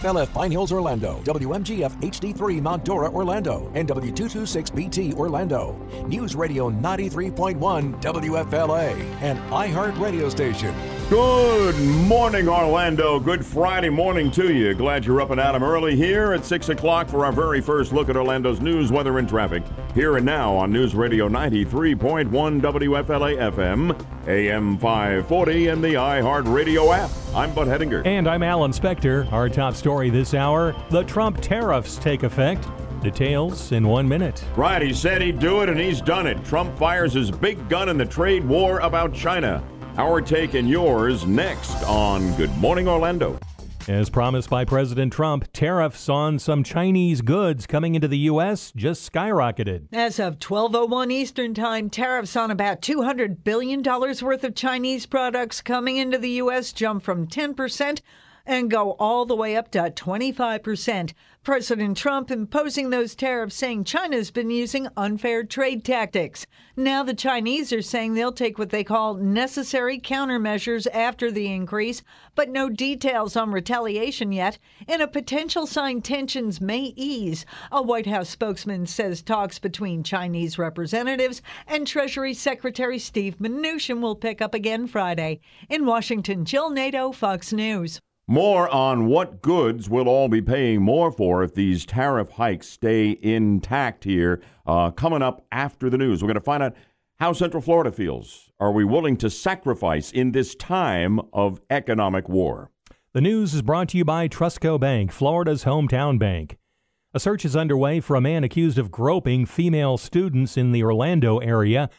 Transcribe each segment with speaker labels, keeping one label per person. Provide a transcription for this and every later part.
Speaker 1: WFLF Pine Hills, Orlando, WMGF HD3 Mount Dora, Orlando, and W226BT, Orlando. News Radio 93.1 WFLA, and iHeart radio station.
Speaker 2: Good morning, Orlando. Good Friday morning to you. Glad you're up and at 'em early here at 6 o'clock for our very first look at Orlando's news, weather, and traffic. Here and now on News Radio 93.1 WFLA FM, AM 540, and the iHeart Radio app. I'm Bud Hedinger.
Speaker 3: And I'm Alan Spector. Our top story this hour the Trump tariffs take effect. Details in one minute.
Speaker 2: Right, he said he'd do it, and he's done it. Trump fires his big gun in the trade war about China. Our take and yours next on Good Morning Orlando.
Speaker 3: As promised by President Trump, tariffs on some Chinese goods coming into the U.S. just skyrocketed.
Speaker 4: As of 12:01 Eastern Time, tariffs on about 200 billion dollars worth of Chinese products coming into the U.S. jumped from 10 percent and go all the way up to 25%. President Trump imposing those tariffs, saying China's been using unfair trade tactics. Now the Chinese are saying they'll take what they call necessary countermeasures after the increase, but no details on retaliation yet. In a potential sign tensions may ease. A White House spokesman says talks between Chinese representatives and Treasury Secretary Steve Mnuchin will pick up again Friday. In Washington, Jill Nato, Fox News.
Speaker 2: More on what goods we'll all be paying more for if these tariff hikes stay intact here uh, coming up after the news. We're going to find out how Central Florida feels. Are we willing to sacrifice in this time of economic war?
Speaker 3: The news is brought to you by Trustco Bank, Florida's hometown bank. A search is underway for a man accused of groping female students in the Orlando area.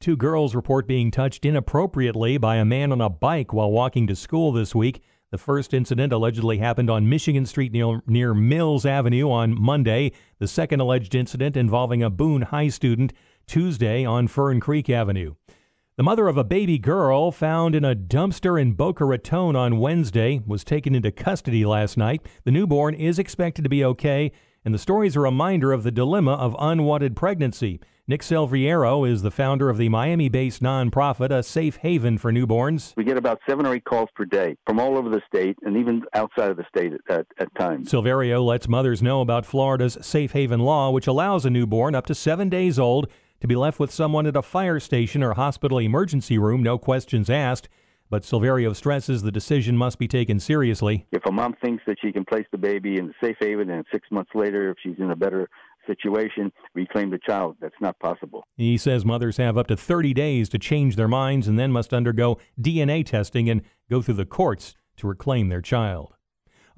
Speaker 3: Two girls report being touched inappropriately by a man on a bike while walking to school this week. The first incident allegedly happened on Michigan Street near, near, Mills Avenue on Monday. The second alleged incident involving a Boone High student Tuesday on Fern Creek Avenue. The mother of a baby girl found in a dumpster in Boca Raton on Wednesday was taken into custody last night. The newborn is expected to be okay, and the story is a reminder of the dilemma of unwanted pregnancy. Nick Silverio is the founder of the Miami based nonprofit, A Safe Haven for Newborns.
Speaker 5: We get about seven or eight calls per day from all over the state and even outside of the state at, at times.
Speaker 3: Silverio lets mothers know about Florida's Safe Haven law, which allows a newborn up to seven days old to be left with someone at a fire station or hospital emergency room, no questions asked. But Silverio stresses the decision must be taken seriously.
Speaker 5: If a mom thinks that she can place the baby in the safe haven and six months later, if she's in a better situation, reclaim the child. That's not possible.
Speaker 3: He says mothers have up to 30 days to change their minds and then must undergo DNA testing and go through the courts to reclaim their child.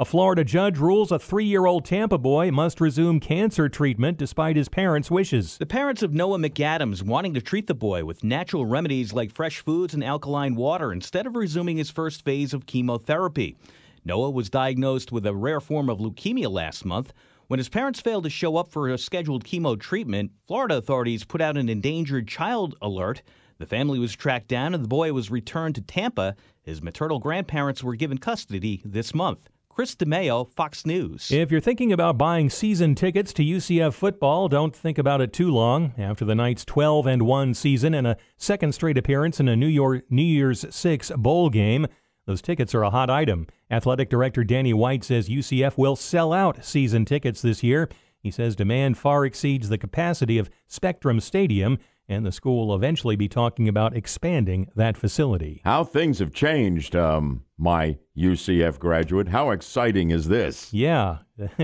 Speaker 3: A Florida judge rules a three year old Tampa boy must resume cancer treatment despite his parents' wishes.
Speaker 6: The parents of Noah McAdams wanting to treat the boy with natural remedies like fresh foods and alkaline water instead of resuming his first phase of chemotherapy. Noah was diagnosed with a rare form of leukemia last month. When his parents failed to show up for a scheduled chemo treatment, Florida authorities put out an endangered child alert. The family was tracked down and the boy was returned to Tampa. His maternal grandparents were given custody this month. Chris DeMeo, Fox News.
Speaker 3: If you're thinking about buying season tickets to UCF football, don't think about it too long. After the Knights' 12 and 1 season and a second straight appearance in a New, York, New Year's 6 bowl game, those tickets are a hot item. Athletic Director Danny White says UCF will sell out season tickets this year. He says demand far exceeds the capacity of Spectrum Stadium, and the school will eventually be talking about expanding that facility.
Speaker 2: How things have changed, um, my UCF graduate. How exciting is this?
Speaker 3: Yeah.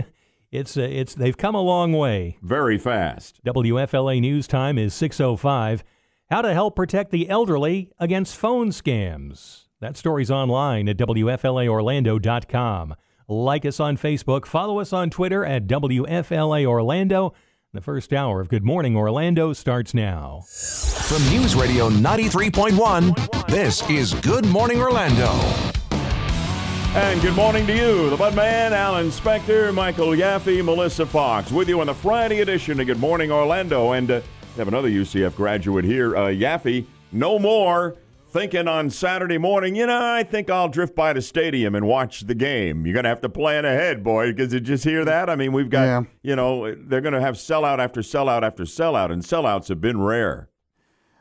Speaker 3: It's uh, it's they've come a long way.
Speaker 2: Very fast.
Speaker 3: WFLA news time is 6:05. How to help protect the elderly against phone scams. That story's online at WFLAOrlando.com. Like us on Facebook, follow us on Twitter at WFLA Orlando. The first hour of Good Morning Orlando starts now.
Speaker 1: From News Radio 93.1, this is Good Morning Orlando.
Speaker 2: And good morning to you, the Budman, Alan Spector, Michael Yaffee, Melissa Fox, with you on the Friday edition of Good Morning Orlando. And uh, we have another UCF graduate here, uh, Yaffee. No more thinking on Saturday morning, you know, I think I'll drift by the stadium and watch the game. You're going to have to plan ahead, boy, because you just hear that? I mean, we've got, yeah. you know, they're going to have sellout after sellout after sellout, and sellouts have been rare.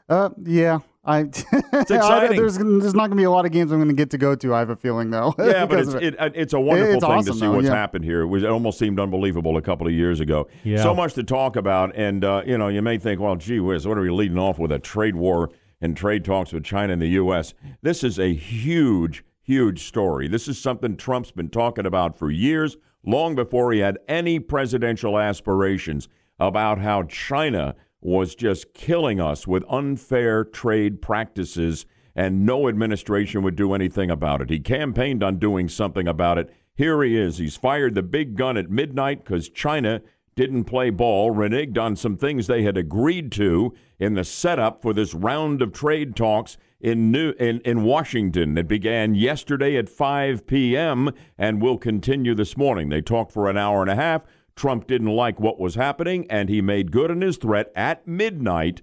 Speaker 7: Uh, yeah. I,
Speaker 2: It's exciting.
Speaker 7: there's there's not going to be a lot of games I'm going to get to go to. I have a feeling though.
Speaker 2: Yeah, but it's
Speaker 7: it.
Speaker 2: it, it's a wonderful
Speaker 7: It's
Speaker 2: thing
Speaker 7: awesome,
Speaker 2: to see
Speaker 7: though,
Speaker 2: what's
Speaker 7: yeah.
Speaker 2: happened here. It was it almost seemed unbelievable a couple of years ago.
Speaker 3: Yeah.
Speaker 2: So much to talk about, and uh, you know, you may think, well, gee whiz, what are we leading off with a trade war and trade talks with China and the U.S. This is a huge, huge story. This is something Trump's been talking about for years, long before he had any presidential aspirations about how China was just killing us with unfair trade practices and no administration would do anything about it. He campaigned on doing something about it. Here he is. He's fired the big gun at midnight because China didn't play ball, reneged on some things they had agreed to in the setup for this round of trade talks in New in, in Washington that began yesterday at 5 p.m. and will continue this morning. They talked for an hour and a half. Trump didn't like what was happening, and he made good on his threat at midnight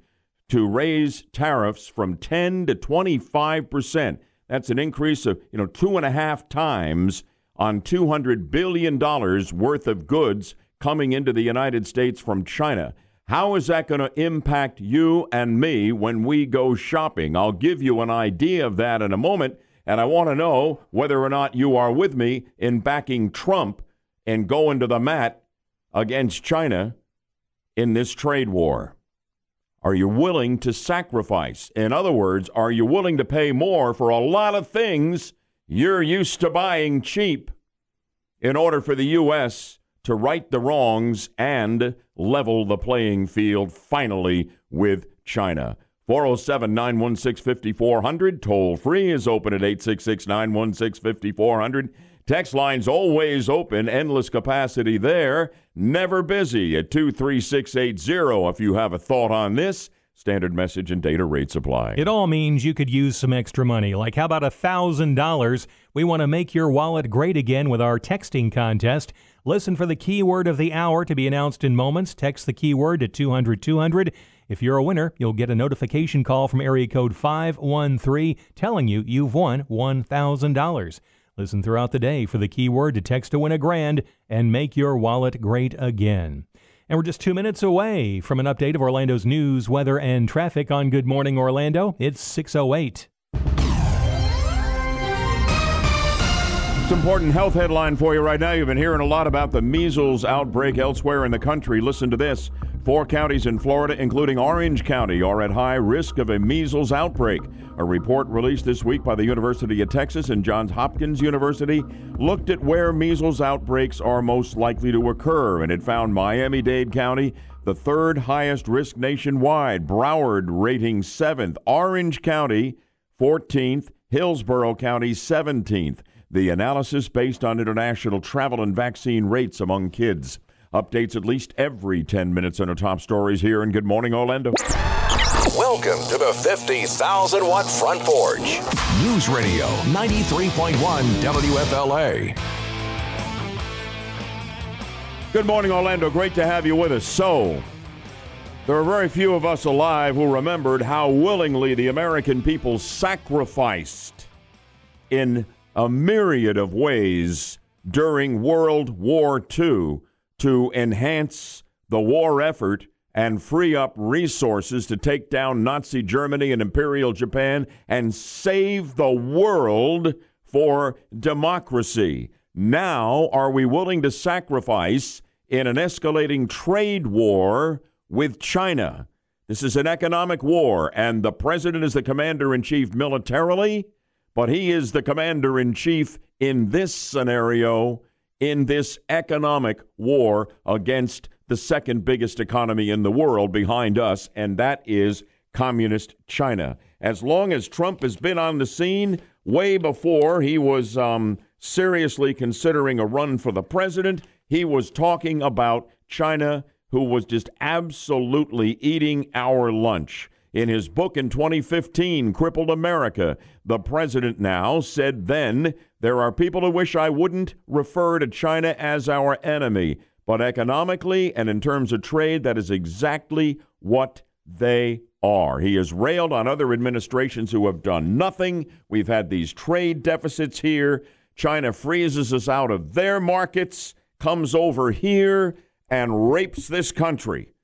Speaker 2: to raise tariffs from 10 to 25 percent. That's an increase of you know two and a half times on 200 billion dollars worth of goods coming into the United States from China. How is that going to impact you and me when we go shopping? I'll give you an idea of that in a moment, and I want to know whether or not you are with me in backing Trump and going to the mat against China in this trade war. Are you willing to sacrifice? In other words, are you willing to pay more for a lot of things you're used to buying cheap in order for the U.S. to right the wrongs and level the playing field finally with China? 407 916 5400. Toll free is open at 866 916 5400. Text line's always open, endless capacity there, never busy at 23680 if you have a thought on this. Standard message and data rate supply.
Speaker 3: It all means you could use some extra money. Like, how about a $1,000? We want to make your wallet great again with our texting contest. Listen for the keyword of the hour to be announced in moments. Text the keyword to 200 200. If you're a winner, you'll get a notification call from area code 513 telling you you've won $1,000. Listen throughout the day for the keyword to text to win a grand and make your wallet great again. And we're just two minutes away from an update of Orlando's news, weather, and traffic on Good Morning Orlando. It's 608.
Speaker 2: Important health headline for you right now. You've been hearing a lot about the measles outbreak elsewhere in the country. Listen to this. Four counties in Florida, including Orange County, are at high risk of a measles outbreak. A report released this week by the University of Texas and Johns Hopkins University looked at where measles outbreaks are most likely to occur, and it found Miami Dade County the third highest risk nationwide, Broward rating seventh, Orange County 14th, Hillsborough County 17th. The analysis based on international travel and vaccine rates among kids. Updates at least every 10 minutes on our top stories here in Good Morning Orlando.
Speaker 1: Welcome to the 50,000 watt front porch. News Radio 93.1 WFLA.
Speaker 2: Good morning, Orlando. Great to have you with us. So, there are very few of us alive who remembered how willingly the American people sacrificed in a myriad of ways during World War II to enhance the war effort and free up resources to take down Nazi Germany and Imperial Japan and save the world for democracy. Now, are we willing to sacrifice in an escalating trade war with China? This is an economic war, and the president is the commander in chief militarily, but he is the commander in chief in this scenario, in this economic war against the second biggest economy in the world behind us, and that is communist China. As long as Trump has been on the scene, way before he was um, seriously considering a run for the president, he was talking about China, who was just absolutely eating our lunch. In his book in 2015, Crippled America, the president now said then, There are people who wish I wouldn't refer to China as our enemy, but economically and in terms of trade, that is exactly what they are. He has railed on other administrations who have done nothing. We've had these trade deficits here. China freezes us out of their markets, comes over here, and rapes this country.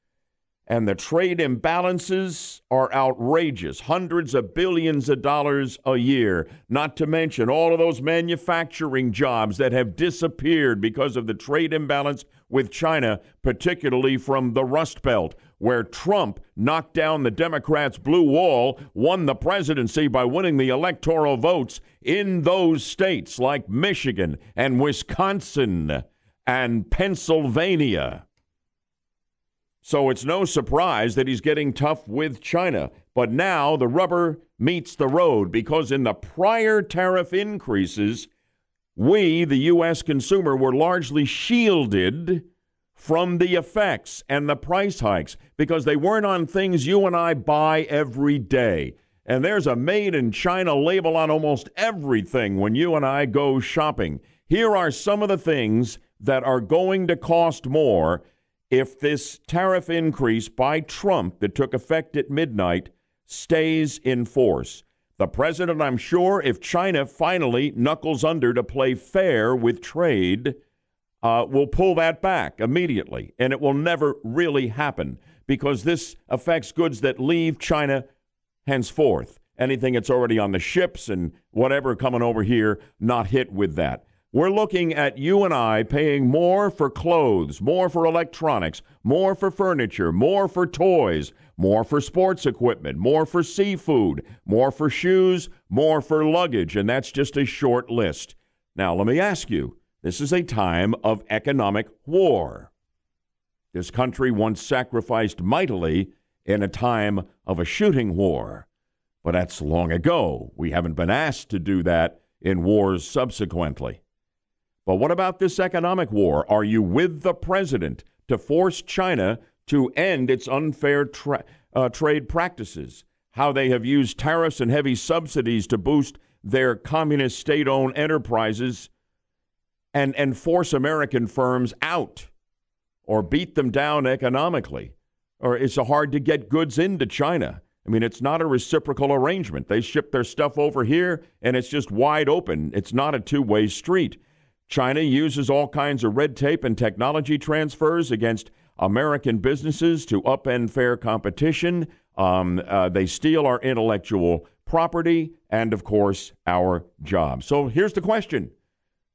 Speaker 2: And the trade imbalances are outrageous hundreds of billions of dollars a year, not to mention all of those manufacturing jobs that have disappeared because of the trade imbalance with China, particularly from the Rust Belt, where Trump knocked down the Democrats' blue wall, won the presidency by winning the electoral votes in those states like Michigan and Wisconsin and Pennsylvania. So it's no surprise that he's getting tough with China. But now the rubber meets the road because in the prior tariff increases, we, the U.S. consumer, were largely shielded from the effects and the price hikes because they weren't on things you and I buy every day. And there's a made in China label on almost everything when you and I go shopping. Here are some of the things that are going to cost more if this tariff increase by Trump that took effect at midnight stays in force. The president, I'm sure, if China finally knuckles under to play fair with trade, uh, will pull that back immediately. And it will never really happen because this affects goods that leave China henceforth. Anything that's already on the ships and whatever coming over here, not hit with that. We're looking at you and I paying more for clothes, more for electronics, more for furniture, more for toys, more for sports equipment, more for seafood, more for shoes, more for luggage, and that's just a short list. Now, let me ask you this is a time of economic war. This country once sacrificed mightily in a time of a shooting war, but that's long ago. We haven't been asked to do that in wars subsequently. But what about this economic war? Are you with the president to force China to end its unfair tra- uh, trade practices? How they have used tariffs and heavy subsidies to boost their communist state owned enterprises and, and force American firms out or beat them down economically. Or it's hard to get goods into China. I mean, it's not a reciprocal arrangement. They ship their stuff over here and it's just wide open. It's not a two way street. China uses all kinds of red tape and technology transfers against American businesses to upend fair competition. Um, uh, they steal our intellectual property and, of course, our jobs. So here's the question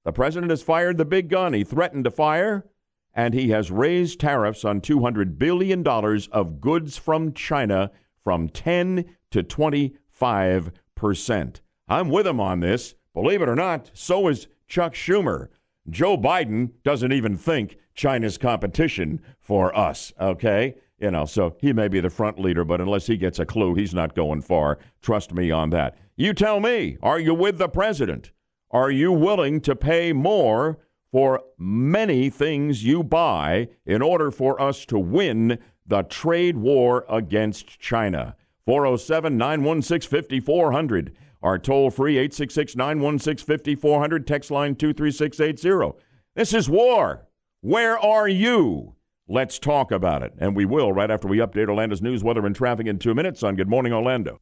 Speaker 2: The president has fired the big gun he threatened to fire, and he has raised tariffs on $200 billion of goods from China from 10 to 25 percent. I'm with him on this. Believe it or not, so is Chuck Schumer. Joe Biden doesn't even think China's competition for us, okay? You know, so he may be the front leader, but unless he gets a clue, he's not going far. Trust me on that. You tell me, are you with the president? Are you willing to pay more for many things you buy in order for us to win the trade war against China? 407 916 5400. Our toll free 866 916 5400, text line 23680. This is war. Where are you? Let's talk about it. And we will right after we update Orlando's news, weather, and traffic in two minutes on Good Morning Orlando.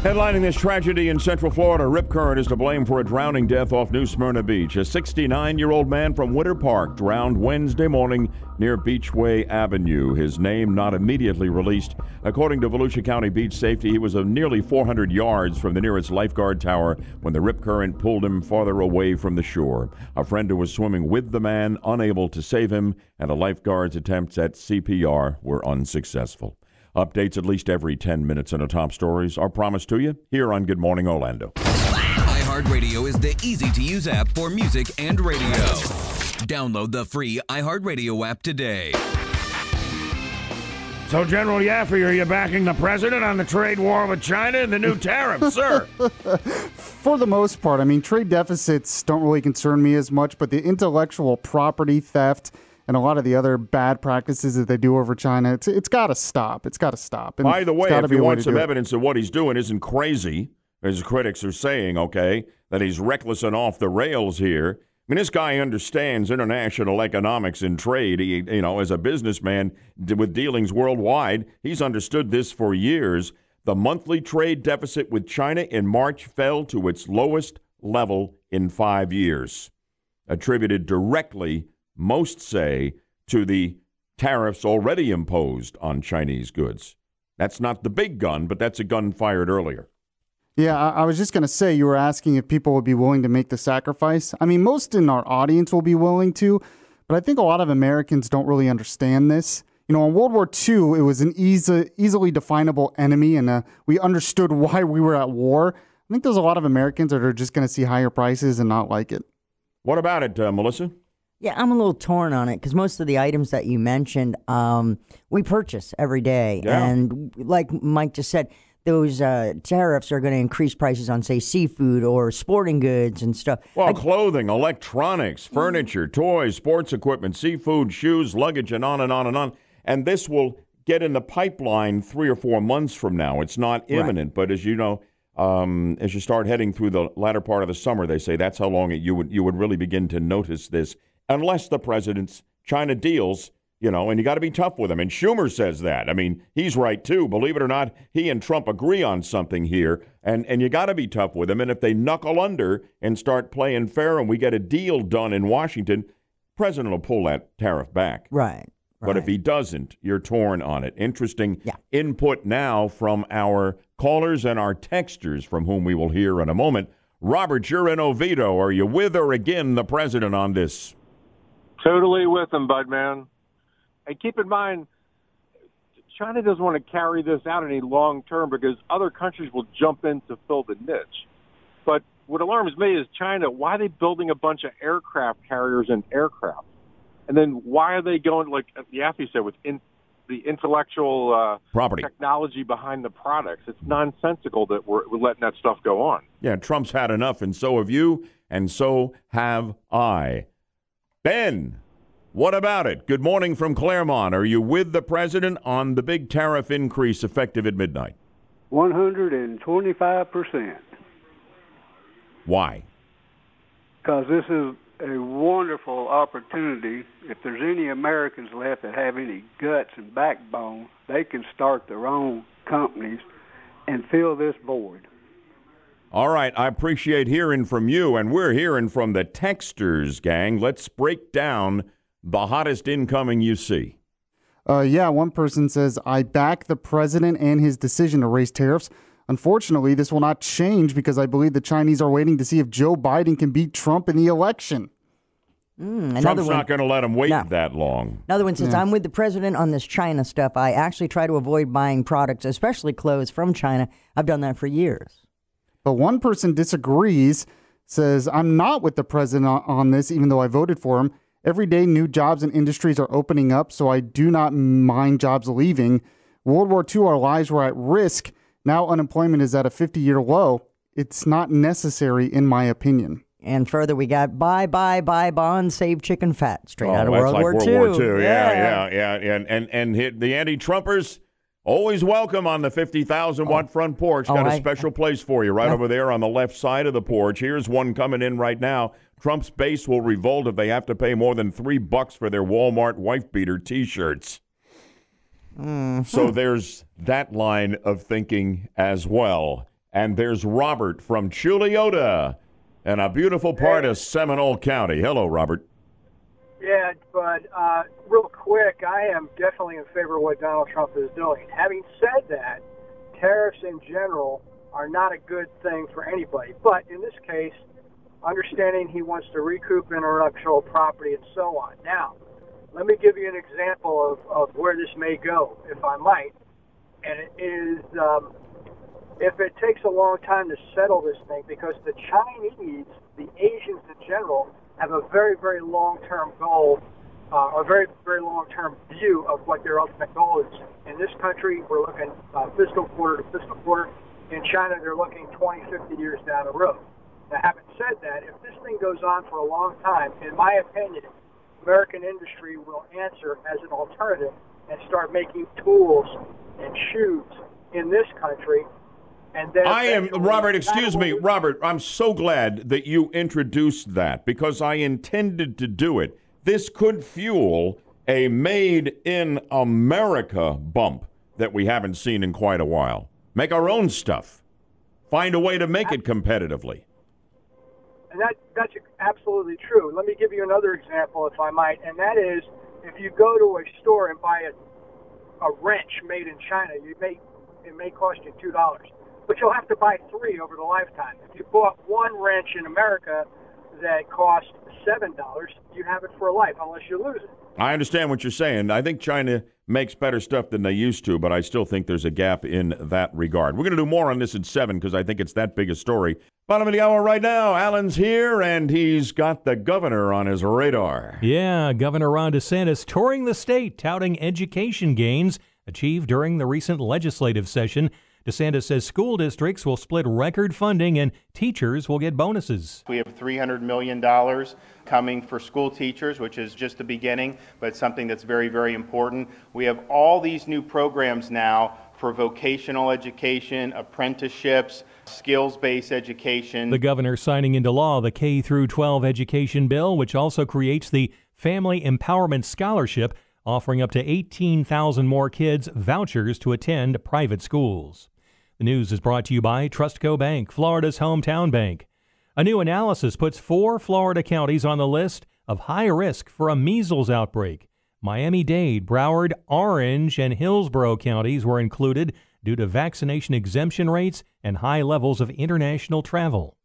Speaker 2: Headlining this tragedy in Central Florida, Rip Current is to blame for a drowning death off New Smyrna Beach. A 69 year old man from Winter Park drowned Wednesday morning near Beachway Avenue. His name not immediately released. According to Volusia County Beach Safety, he was nearly 400 yards from the nearest lifeguard tower when the Rip Current pulled him farther away from the shore. A friend who was swimming with the man, unable to save him, and a lifeguard's attempts at CPR were unsuccessful. Updates at least every 10 minutes in a top stories are promised to you here on Good Morning Orlando.
Speaker 8: iHeartRadio is the easy to use app for music and radio. Download the free iHeartRadio app today.
Speaker 2: So, General Yaffee, are you backing the president on the trade war with China and the new tariffs, sir?
Speaker 7: For the most part, I mean, trade deficits don't really concern me as much, but the intellectual property theft and a lot of the other bad practices that they do over China, it's it's got to stop. It's got to stop. And
Speaker 2: By the way, if you want some evidence of what he's doing isn't crazy, as critics are saying, okay, that he's reckless and off the rails here. I mean, this guy understands international economics and trade. He, you know, as a businessman with dealings worldwide, he's understood this for years. The monthly trade deficit with China in March fell to its lowest level in five years, attributed directly most say, to the tariffs already imposed on Chinese goods. That's not the big gun, but that's a gun fired earlier.
Speaker 7: Yeah, I, I was just going to say, you were asking if people would be willing to make the sacrifice. I mean, most in our audience will be willing to, but I think a lot of Americans don't really understand this. You know, in World War II, it was an easy, easily definable enemy, and uh, we understood why we were at war. I think there's a lot of Americans that are just going to see higher prices and not like it.
Speaker 2: What about it, uh, Melissa?
Speaker 9: Yeah, I'm a little torn on it because most of the items that you mentioned, um, we purchase every day,
Speaker 2: Yeah.
Speaker 9: and like Mike just said, those uh, tariffs are going to increase prices on, say, seafood or sporting goods and stuff.
Speaker 2: Well, clothing, electronics, furniture, toys, sports equipment, seafood, shoes, luggage, and on and on and on. And this will get in the pipeline three or four months from now. It's not imminent, but as you know, um, as you start heading through the latter part of the summer, they say that's how long it, you would you would really begin to notice this, unless the president's China deals. You know, and you got to be tough with him. And Schumer says that. I mean, he's right too. Believe it or not, he and Trump agree on something here, and and you got to be tough with him. And if they knuckle under and start playing fair, and we get a deal done in Washington, president will pull that tariff back.
Speaker 9: Right.
Speaker 2: But if he doesn't, you're torn on it. Interesting
Speaker 9: Yeah.
Speaker 2: input now from our callers and our texters, from whom we will hear in a moment. Robert, you're in Oviedo. Are you with or again the president on this?
Speaker 10: Totally with them, bud man. And keep in mind, China doesn't want to carry this out any long term because other countries will jump in to fill the niche. But what alarms me is China. Why are they building a bunch of aircraft carriers and aircraft? And then why are they going like the Yaffee said with in, the intellectual uh,
Speaker 2: Property.
Speaker 10: technology behind the products? It's nonsensical that we're, we're letting that stuff go on.
Speaker 2: Yeah, Trump's had enough, and so have you, and so have I. Ben, what about it? Good morning from Clermont. Are you with the president on the big tariff increase effective at midnight?
Speaker 11: 125%.
Speaker 2: Why?
Speaker 11: Because this is a wonderful opportunity. If there's any Americans left that have any guts and backbone, they can start their own companies and fill this void.
Speaker 2: All right, I appreciate hearing from you, and we're hearing from the texters, gang. Let's break down the hottest incoming you see.
Speaker 7: Uh, yeah, one person says, I back the president and his decision to raise tariffs. Unfortunately, this will not change because I believe the Chinese are waiting to see if Joe Biden can beat Trump in the election.
Speaker 9: Mm,
Speaker 2: Trump's
Speaker 9: one.
Speaker 2: not going to let him wait
Speaker 9: No.
Speaker 2: that long.
Speaker 9: Another one says, I'm with the president on this China stuff. I actually try to avoid buying products, especially clothes from China. I've done that for years.
Speaker 7: But one person disagrees, says, I'm not with the president on, on this, even though I voted for him. Every day, new jobs and industries are opening up, so I do not mind jobs leaving. World War II, our lives were at risk. Now unemployment is at a 50 year low. It's not necessary, in my opinion.
Speaker 9: And further, we got buy, buy, buy bonds, save chicken fat, straight out of
Speaker 2: Oh, that's
Speaker 9: World
Speaker 2: like
Speaker 9: War
Speaker 2: World
Speaker 9: II.
Speaker 2: War II. Yeah, yeah, yeah. And and and hit the anti-Trumpers always welcome on the fifty thousand watt front porch.
Speaker 9: Oh,
Speaker 2: Got a
Speaker 9: I-
Speaker 2: special place for you right over there on the left side of the porch. Here's one coming in right now. Trump's base will revolt if they have to pay more than three bucks for their Walmart wife beater T-shirts.
Speaker 9: Mm-hmm.
Speaker 2: So there's that line of thinking as well. And there's Robert from Chuluota and a beautiful part of Seminole County. Hello, Robert.
Speaker 12: Yeah, but uh, real quick, I am definitely in favor of what Donald Trump is doing. Having said that, tariffs in general are not a good thing for anybody. But in this case, understanding he wants to recoup intellectual property and so on. Now, let me give you an example of, of where this may go, if I might. And it is um, if it takes a long time to settle this thing, because the Chinese, the Asians in general, have a very, very long-term goal, uh, a very, very long-term view of what their ultimate goal is. In this country, we're looking uh, fiscal quarter to fiscal quarter. In China, they're looking 20, 50 years down the road. Now, having said that, if this thing goes on for a long time, in my opinion, American industry will answer as an alternative and start making tools and shoes in this country. And then
Speaker 2: I am Robert. Excuse me, Robert. I'm so glad that you introduced that because I intended to do it. This could fuel a made in America bump that we haven't seen in quite a while. Make our own stuff. Find a way to make it competitively.
Speaker 12: And that that's absolutely true. Let me give you another example, if I might, and that is if you go to a store and buy a, a wrench made in China, you may it may cost you two dollars, but you'll have to buy three over the lifetime. If you bought one wrench in America that cost seven dollars, you have it for life unless you lose it.
Speaker 2: I understand what you're saying. I think China makes better stuff than they used to, but I still think there's a gap in that regard. We're going to do more on this in 7 because I think it's that big a story. Bottom of the hour right now. Alan's here, and he's got the governor on his radar.
Speaker 3: Yeah, Governor Ron DeSantis touring the state, touting education gains achieved during the recent legislative session. DeSantis says school districts will split record funding and teachers will get bonuses.
Speaker 13: We have $300 million coming for school teachers, which is just the beginning, but something that's very, very important. We have all these new programs now for vocational education, apprenticeships, skills-based education.
Speaker 3: The governor signing into law the K through 12 education bill, which also creates the Family Empowerment Scholarship offering up to 18,000 more kids vouchers to attend private schools. The news is brought to you by Trustco Bank, Florida's hometown bank. A new analysis puts four Florida counties on the list of high risk for a measles outbreak. Miami Dade, Broward, Orange, and Hillsborough counties were included due to vaccination exemption rates and high levels of international travel.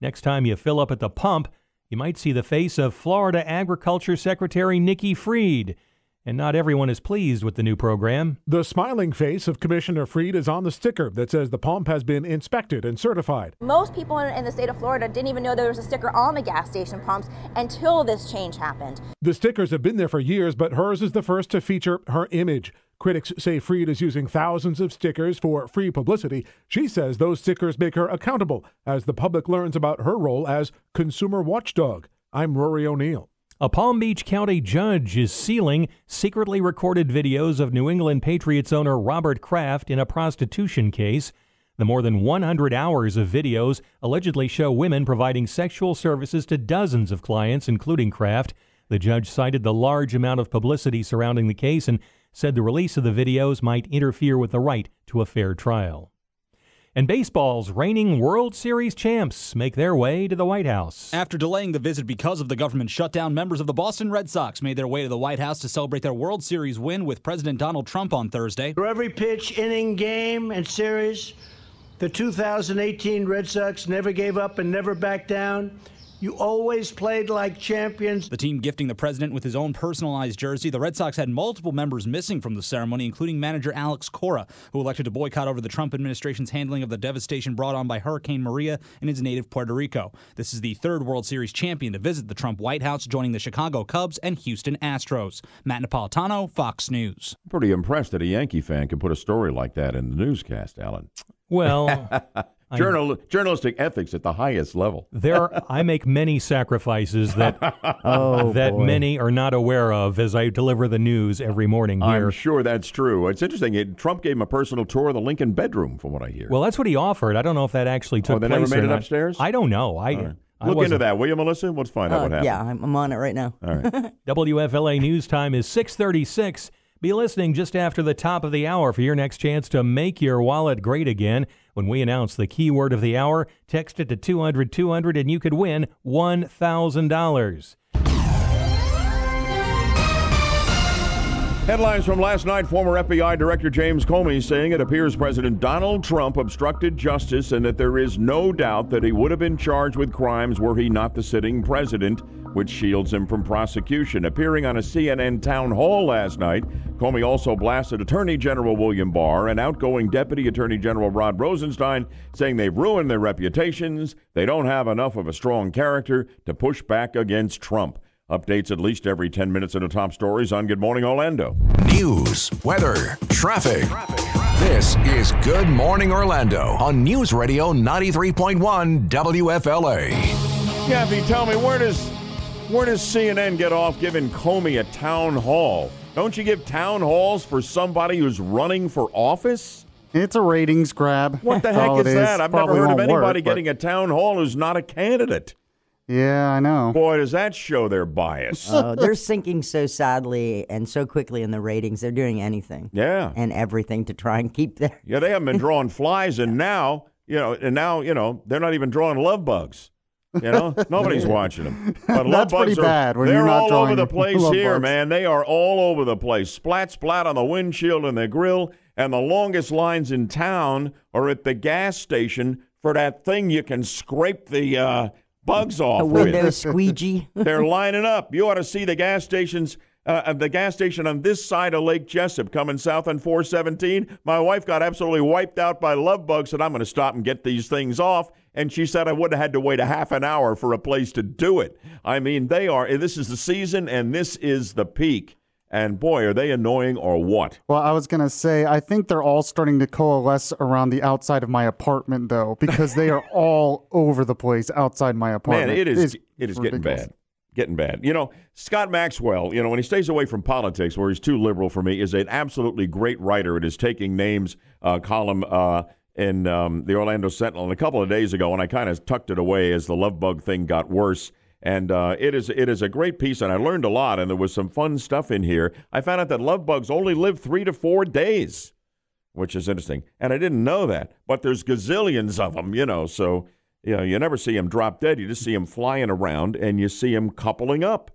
Speaker 3: Next time you fill up at the pump, you might see the face of Florida Agriculture Secretary Nikki Fried and not everyone is pleased with the new program.
Speaker 14: The smiling face of Commissioner Fried is on the sticker that says the pump has been inspected and certified.
Speaker 15: Most people in the state of Florida didn't even know there was a sticker on the gas station pumps until this change happened.
Speaker 14: The stickers have been there for years, but hers is the first to feature her image. Critics say Fried is using thousands of stickers for free publicity. She says those stickers make her accountable as the public learns about her role as consumer watchdog. I'm Rory O'Neill.
Speaker 3: A Palm Beach County judge is sealing secretly recorded videos of New England Patriots owner Robert Kraft in a prostitution case. The more than 100 hours of videos allegedly show women providing sexual services to dozens of clients, including Kraft. The judge cited the large amount of publicity surrounding the case and said the release of the videos might interfere with the right to a fair trial. And baseball's reigning World Series champs make their way to the White House.
Speaker 16: After delaying the visit because of the government shutdown, members of the Boston Red Sox made their way to the White House to celebrate their World Series win with President Donald Trump on Thursday.
Speaker 17: For every pitch, inning, game, and series, the 2018 Red Sox never gave up and never backed down. You always played like champions.
Speaker 16: The team gifting the president with his own personalized jersey. The Red Sox had multiple members missing from the ceremony, including manager Alex Cora, who elected to boycott over the Trump administration's handling of the devastation brought on by Hurricane Maria in his native Puerto Rico. This is the third World Series champion to visit the Trump White House, joining the Chicago Cubs and Houston Astros. Matt Napolitano, Fox News.
Speaker 2: Pretty impressed that a Yankee fan can put a story like that in the newscast, Alan.
Speaker 3: Well,
Speaker 2: Journal, journalistic ethics at the highest level.
Speaker 3: There, I make many sacrifices that
Speaker 9: Oh,
Speaker 3: that
Speaker 9: boy.
Speaker 3: many are not aware of as I deliver the news every morning here.
Speaker 2: I'm sure that's true. It's interesting. It, Trump gave him a personal tour of the Lincoln bedroom, from what I hear.
Speaker 3: Well, that's what he offered. I don't know if that actually took
Speaker 2: oh, they
Speaker 3: place
Speaker 2: never made it
Speaker 3: not.
Speaker 2: upstairs.
Speaker 3: I don't know. I,
Speaker 2: All right.
Speaker 3: I
Speaker 2: Look into
Speaker 3: wasn't-
Speaker 2: that, will you, Melissa? Let's find out
Speaker 9: Uh,
Speaker 2: what happened.
Speaker 9: yeah, I'm, I'm on it right now.
Speaker 2: All right.
Speaker 3: WFLA News Time is 636. Be listening just after the top of the hour for your next chance to make your wallet great again. When we announce the keyword of the hour, text it to 200 200 and you could win $1,000.
Speaker 2: Headlines from last night former FBI Director James Comey saying it appears President Donald Trump obstructed justice and that there is no doubt that he would have been charged with crimes were he not the sitting president, which shields him from prosecution. Appearing on a CNN town hall last night, Comey also blasted Attorney General William Barr and outgoing Deputy Attorney General Rod Rosenstein, saying they've ruined their reputations, they don't have enough of a strong character to push back against Trump. Updates at least every 10 minutes in the top stories on Good Morning Orlando.
Speaker 1: News, weather, traffic. This is Good Morning Orlando on News Radio 93.1 WFLA.
Speaker 2: Kathy, tell me where does where does CNN get off giving Comey a town hall? Don't you give town halls for somebody who's running for office?
Speaker 7: It's a ratings grab.
Speaker 2: What the heck
Speaker 7: all
Speaker 2: is that? I've never heard of
Speaker 7: won't work,
Speaker 2: anybody
Speaker 7: but-
Speaker 2: getting a town hall who's not a candidate.
Speaker 7: Yeah, I know.
Speaker 2: Boy, does that show their bias.
Speaker 9: Oh, they're sinking so sadly and so quickly in the ratings. They're doing anything
Speaker 2: yeah.
Speaker 9: and everything to try and keep their.
Speaker 2: Yeah, they haven't been drawing flies and now, you know, and now, you know, they're not even drawing love bugs. You know, nobody's watching them. But love
Speaker 7: That's pretty
Speaker 2: bugs are,
Speaker 7: bad when
Speaker 2: they're
Speaker 7: you're not
Speaker 2: all over the place here,
Speaker 7: bugs.
Speaker 2: man. They are all over the place. Splat, splat on the windshield and the grill. And the longest lines in town are at the gas station for that thing you can scrape the uh, bugs off
Speaker 9: A
Speaker 2: with.
Speaker 9: window squeegee.
Speaker 2: They're lining up. You ought to see the gas stations. Uh, the gas station on this side of Lake Jesup coming south on 417. My wife got absolutely wiped out by love bugs, and I'm going to stop and get these things off. And she said I would have had to wait a half an hour for a place to do it. I mean, they are. This is the season, and this is the peak. And boy, are they annoying or what?
Speaker 7: Well, I was gonna say, I think they're all starting to coalesce around the outside of my apartment, though, because they are all over the place outside my apartment.
Speaker 2: Man, it is
Speaker 7: It's
Speaker 2: it is getting bad. Getting bad. You know, Scott Maxwell, you know, when he stays away from politics, where he's too liberal for me, is an absolutely great writer. It is taking names uh, column uh, in um, the Orlando Sentinel and a couple of days ago, and I kind of tucked it away as the love bug thing got worse. And uh, it is it is a great piece, and I learned a lot, and there was some fun stuff in here. I found out that love bugs only live three to four days which is interesting. And I didn't know that, but there's gazillions of them, you know. So, you know, you never see them drop dead. You just see them flying around, and you see them coupling up,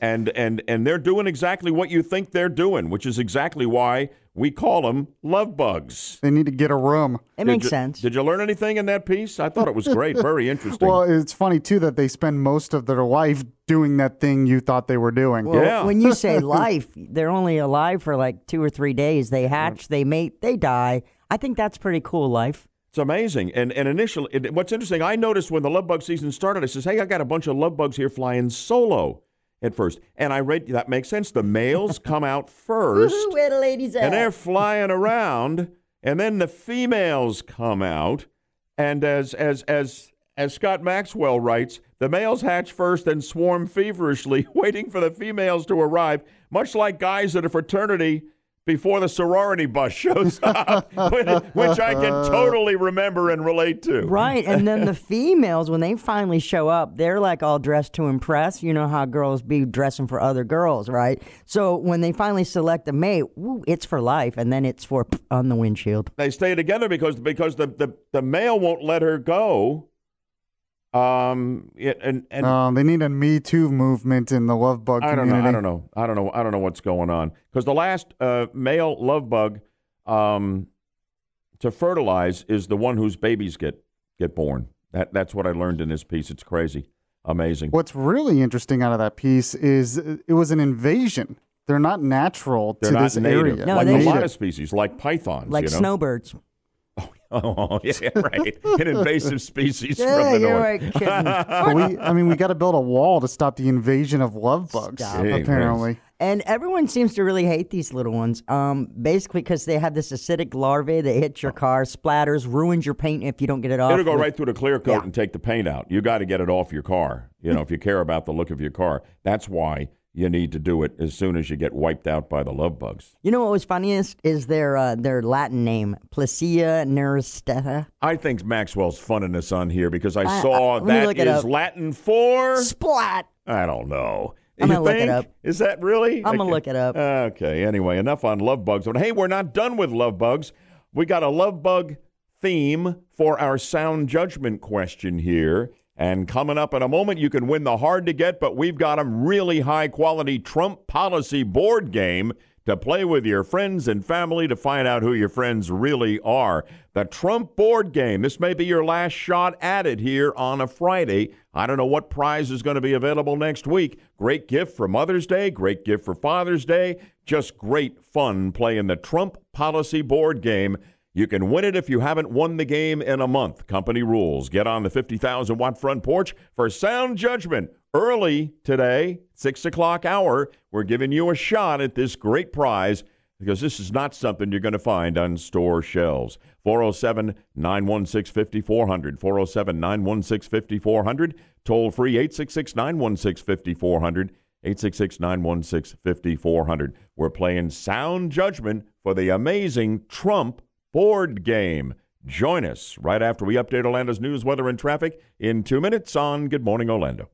Speaker 2: and and and they're doing exactly what you think they're doing, which is exactly why we call them love bugs.
Speaker 7: They need to get a room.
Speaker 2: It did makes you- sense. Did you learn anything in that piece? I thought it was great, very interesting.
Speaker 7: Well, it's funny too that they spend most of their life doing that thing you thought they were doing.
Speaker 9: Well, when you say life, they're only alive for like two or three days. They hatch, they mate, they die. I think that's pretty cool life.
Speaker 2: It's amazing. And and initially, it, what's interesting, I noticed when the love bug season started, I says, "Hey, I got a bunch of love bugs here flying solo at first. And I read that makes sense. The males come out first,
Speaker 9: where the ladies at?
Speaker 2: and they're flying around, and then the females come out. And as as as as Scott Maxwell writes, the males hatch first and swarm feverishly, waiting for the females to arrive, much like guys at a fraternity before the sorority bus shows up, which I can totally remember and relate to.
Speaker 9: Right. And then the females, when they finally show up, they're like all dressed to impress. You know how girls be dressing for other girls, right? So when they finally select a mate, woo, it's for life. And then it's for on the windshield.
Speaker 2: They stay together because because the, the, the male won't let her go. Um, it, and and
Speaker 7: Um, they need a Me Too movement in the love bug
Speaker 2: I don't know. I don't know. I don't know. I don't know what's going on because the last uh, male love bug um, to fertilize is the one whose babies get get born. That that's what I learned in this piece. It's crazy, amazing.
Speaker 7: What's really interesting out of that piece is uh, it was an invasion. They're not natural
Speaker 2: They're
Speaker 7: to
Speaker 2: not
Speaker 7: this
Speaker 2: native,
Speaker 7: area.
Speaker 2: like a lot of species, like pythons,
Speaker 9: Like
Speaker 2: you know?
Speaker 9: snowbirds.
Speaker 2: Oh, yeah, right. An invasive species
Speaker 9: Yeah,
Speaker 2: from the
Speaker 9: you're
Speaker 2: north.
Speaker 9: right.
Speaker 7: But we, I mean, we got to build a wall to stop the invasion of love bugs.
Speaker 9: Stop it.
Speaker 7: apparently.
Speaker 9: And everyone seems to really hate these little ones. Um, basically because they have this acidic larvae that hits your car, splatters, ruins your paint if you don't get it off.
Speaker 2: It'll go
Speaker 9: with-
Speaker 2: right through the clear coat and take the paint out. You got to get it off your car. You know, if you care about the look of your car, that's why you need to do it as soon as you get wiped out by the love bugs.
Speaker 9: You know what was funniest is their uh, their Latin name, Plecia nearctica.
Speaker 2: I think Maxwell's funning us on here because I
Speaker 9: I-
Speaker 2: saw
Speaker 9: I-
Speaker 2: that is. Latin for
Speaker 9: splat.
Speaker 2: I don't know.
Speaker 9: I'm
Speaker 2: You
Speaker 9: gonna look it up.
Speaker 2: Is that really?
Speaker 9: I'm gonna look it up.
Speaker 2: Okay. Anyway, enough on love bugs. But hey, we're not done with love bugs. We got a love bug theme for our sound judgment question here. And coming up in a moment, you can win the hard to get, but we've got a really high quality Trump policy board game to play with your friends and family to find out who your friends really are. The Trump board game. This may be your last shot at it here on a Friday. I don't know what prize is going to be available next week. Great gift for Mother's Day, great gift for Father's Day. Just great fun playing the Trump policy board game. You can win it if you haven't won the game in a month. Company rules. Get on the 50,000 watt front porch for sound judgment. Early today, 6 o'clock hour, we're giving you a shot at this great prize because this is not something you're going to find on store shelves. 407 916 5400. 407 916 5400. Toll free 866 916 5400. 866 916 5400. We're playing sound judgment for the amazing Trump board game. Join us right after we update Orlando's news, weather, and traffic in two minutes on Good Morning Orlando.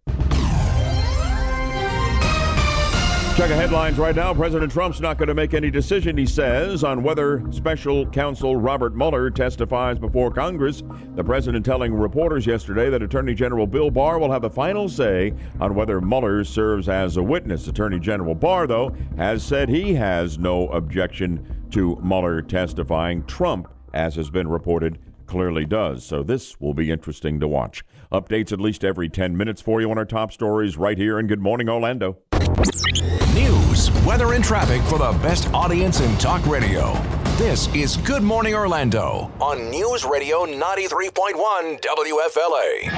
Speaker 2: Checking headlines right now. President Trump's not going to make any decision, he says, on whether special counsel Robert Mueller testifies before Congress. The president telling reporters yesterday that Attorney General Bill Barr will have the final say on whether Mueller serves as a witness. Attorney General Barr, though, has said he has no objection to Mueller testifying. Trump, as has been reported, clearly does. So this will be interesting to watch. Updates at least every 10 minutes for you on our top stories right here And Good Morning Orlando.
Speaker 1: Weather, and traffic for the best audience in talk radio. This is Good Morning Orlando on News Radio 93.1 WFLA.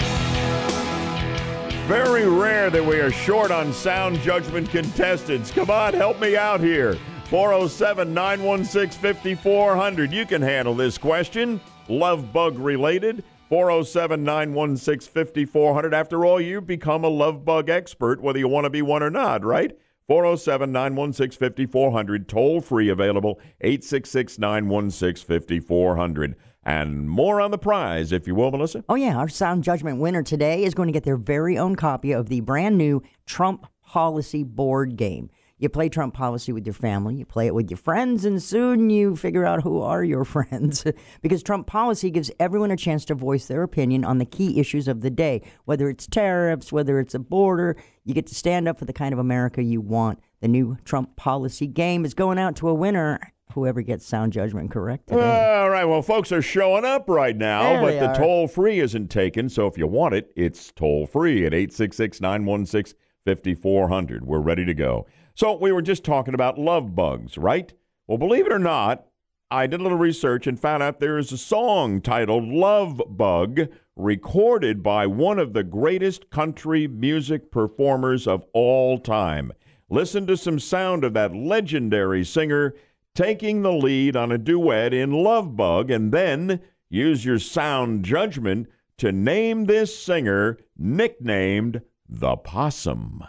Speaker 2: Very rare that we are short on sound judgment contestants. Come on, help me out here. 407 916 5400. You can handle this question. Love bug related. 407 916 5400. After all, you've become a love bug expert, whether you want to be one or not, right? 407 916 5400. Toll free available. 866 916 5400. And more on the prize, if you will, Melissa.
Speaker 9: Oh, yeah. Our sound judgment winner today is going to get their very own copy of the brand new Trump Policy Board game. You play Trump policy with your family, you play it with your friends, and soon you figure out who are your friends. because Trump policy gives everyone a chance to voice their opinion on the key issues of the day, whether it's tariffs, whether it's a border. You get to stand up for the kind of America you want. The new Trump policy game is going out to a winner. Whoever gets sound judgment correct today.
Speaker 2: All right. Well, folks are showing up right now,
Speaker 9: There
Speaker 2: but the
Speaker 9: are.
Speaker 2: toll free isn't taken. So if you want it, it's toll free at 866 916 5400. We're ready to go. So we were just talking about love bugs, right? Well, believe it or not, I did a little research and found out there is a song titled Love Bug recorded by one of the greatest country music performers of all time. Listen to some sound of that legendary singer taking the lead on a duet in Love Bug and then use your sound judgment to name this singer nicknamed the Possum.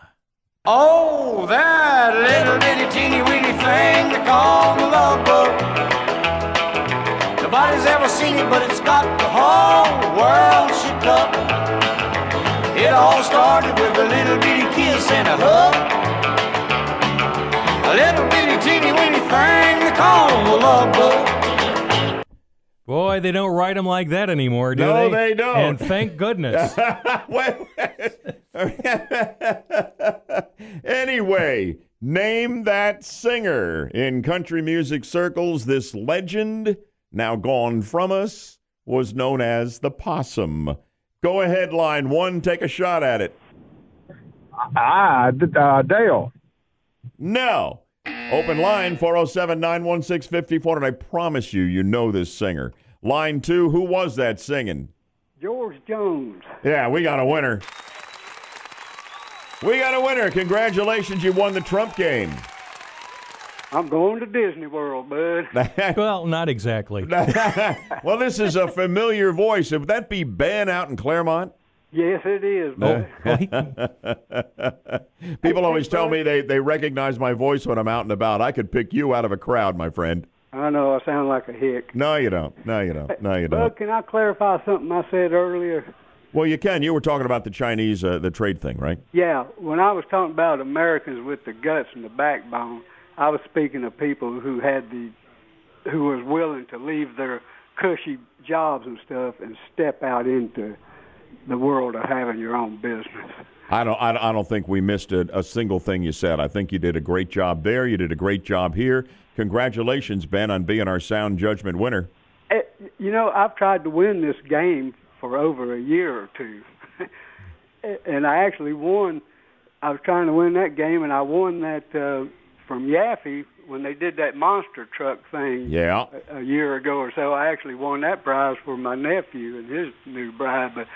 Speaker 18: Oh, that little bitty teeny weeny thing they call the love bug. Nobody's ever seen it, but it's got the whole world shook up. It all started with a little bitty kiss and a hug. A little bitty teeny weeny thing they call the love bug.
Speaker 3: Boy, they don't write them like that anymore, do
Speaker 2: No,
Speaker 3: they?
Speaker 2: No, they don't.
Speaker 3: And thank goodness.
Speaker 2: anyway, name that singer in country music circles. This legend, now gone from us, was known as the Possum. Go ahead, line one. Take a shot at it.
Speaker 10: Ah, uh, Dale.
Speaker 2: No. Open line 407 916 5400. I promise you, you know this singer. Line two, who was that singing?
Speaker 11: George Jones.
Speaker 2: Yeah, we got a winner. We got a winner. Congratulations, you won the Trump game.
Speaker 11: I'm going to Disney World, bud.
Speaker 3: well, not exactly.
Speaker 2: well, this is a familiar voice. Would that be Ben out in Clermont?
Speaker 11: Yes, it is. bud.
Speaker 2: Oh, People always tell me they, they recognize my voice when I'm out and about. I could pick you out of a crowd, my friend.
Speaker 11: I know I sound like a hick.
Speaker 2: No, you don't. No, you don't. No, you don't.
Speaker 11: Bud, can I clarify something I said earlier?
Speaker 2: Well, you can. You were talking about the Chinese, uh, the trade thing, right?
Speaker 11: Yeah, when I was talking about Americans with the guts and the backbone, I was speaking of people who had the, who was willing to leave their cushy jobs and stuff and step out into the world of having your own business.
Speaker 2: I don't. I, I don't think we missed a, a single thing you said. I think you did a great job there. You did a great job here. Congratulations, Ben, on being our sound judgment winner.
Speaker 11: Eh, You know, I've tried to win this game for over a year or two, and I actually won. I was trying to win that game, and I won that uh, from Yaffee when they did that monster truck thing.
Speaker 2: Yeah.
Speaker 11: a, a year ago or so. I actually won that prize for my nephew and his new bride, but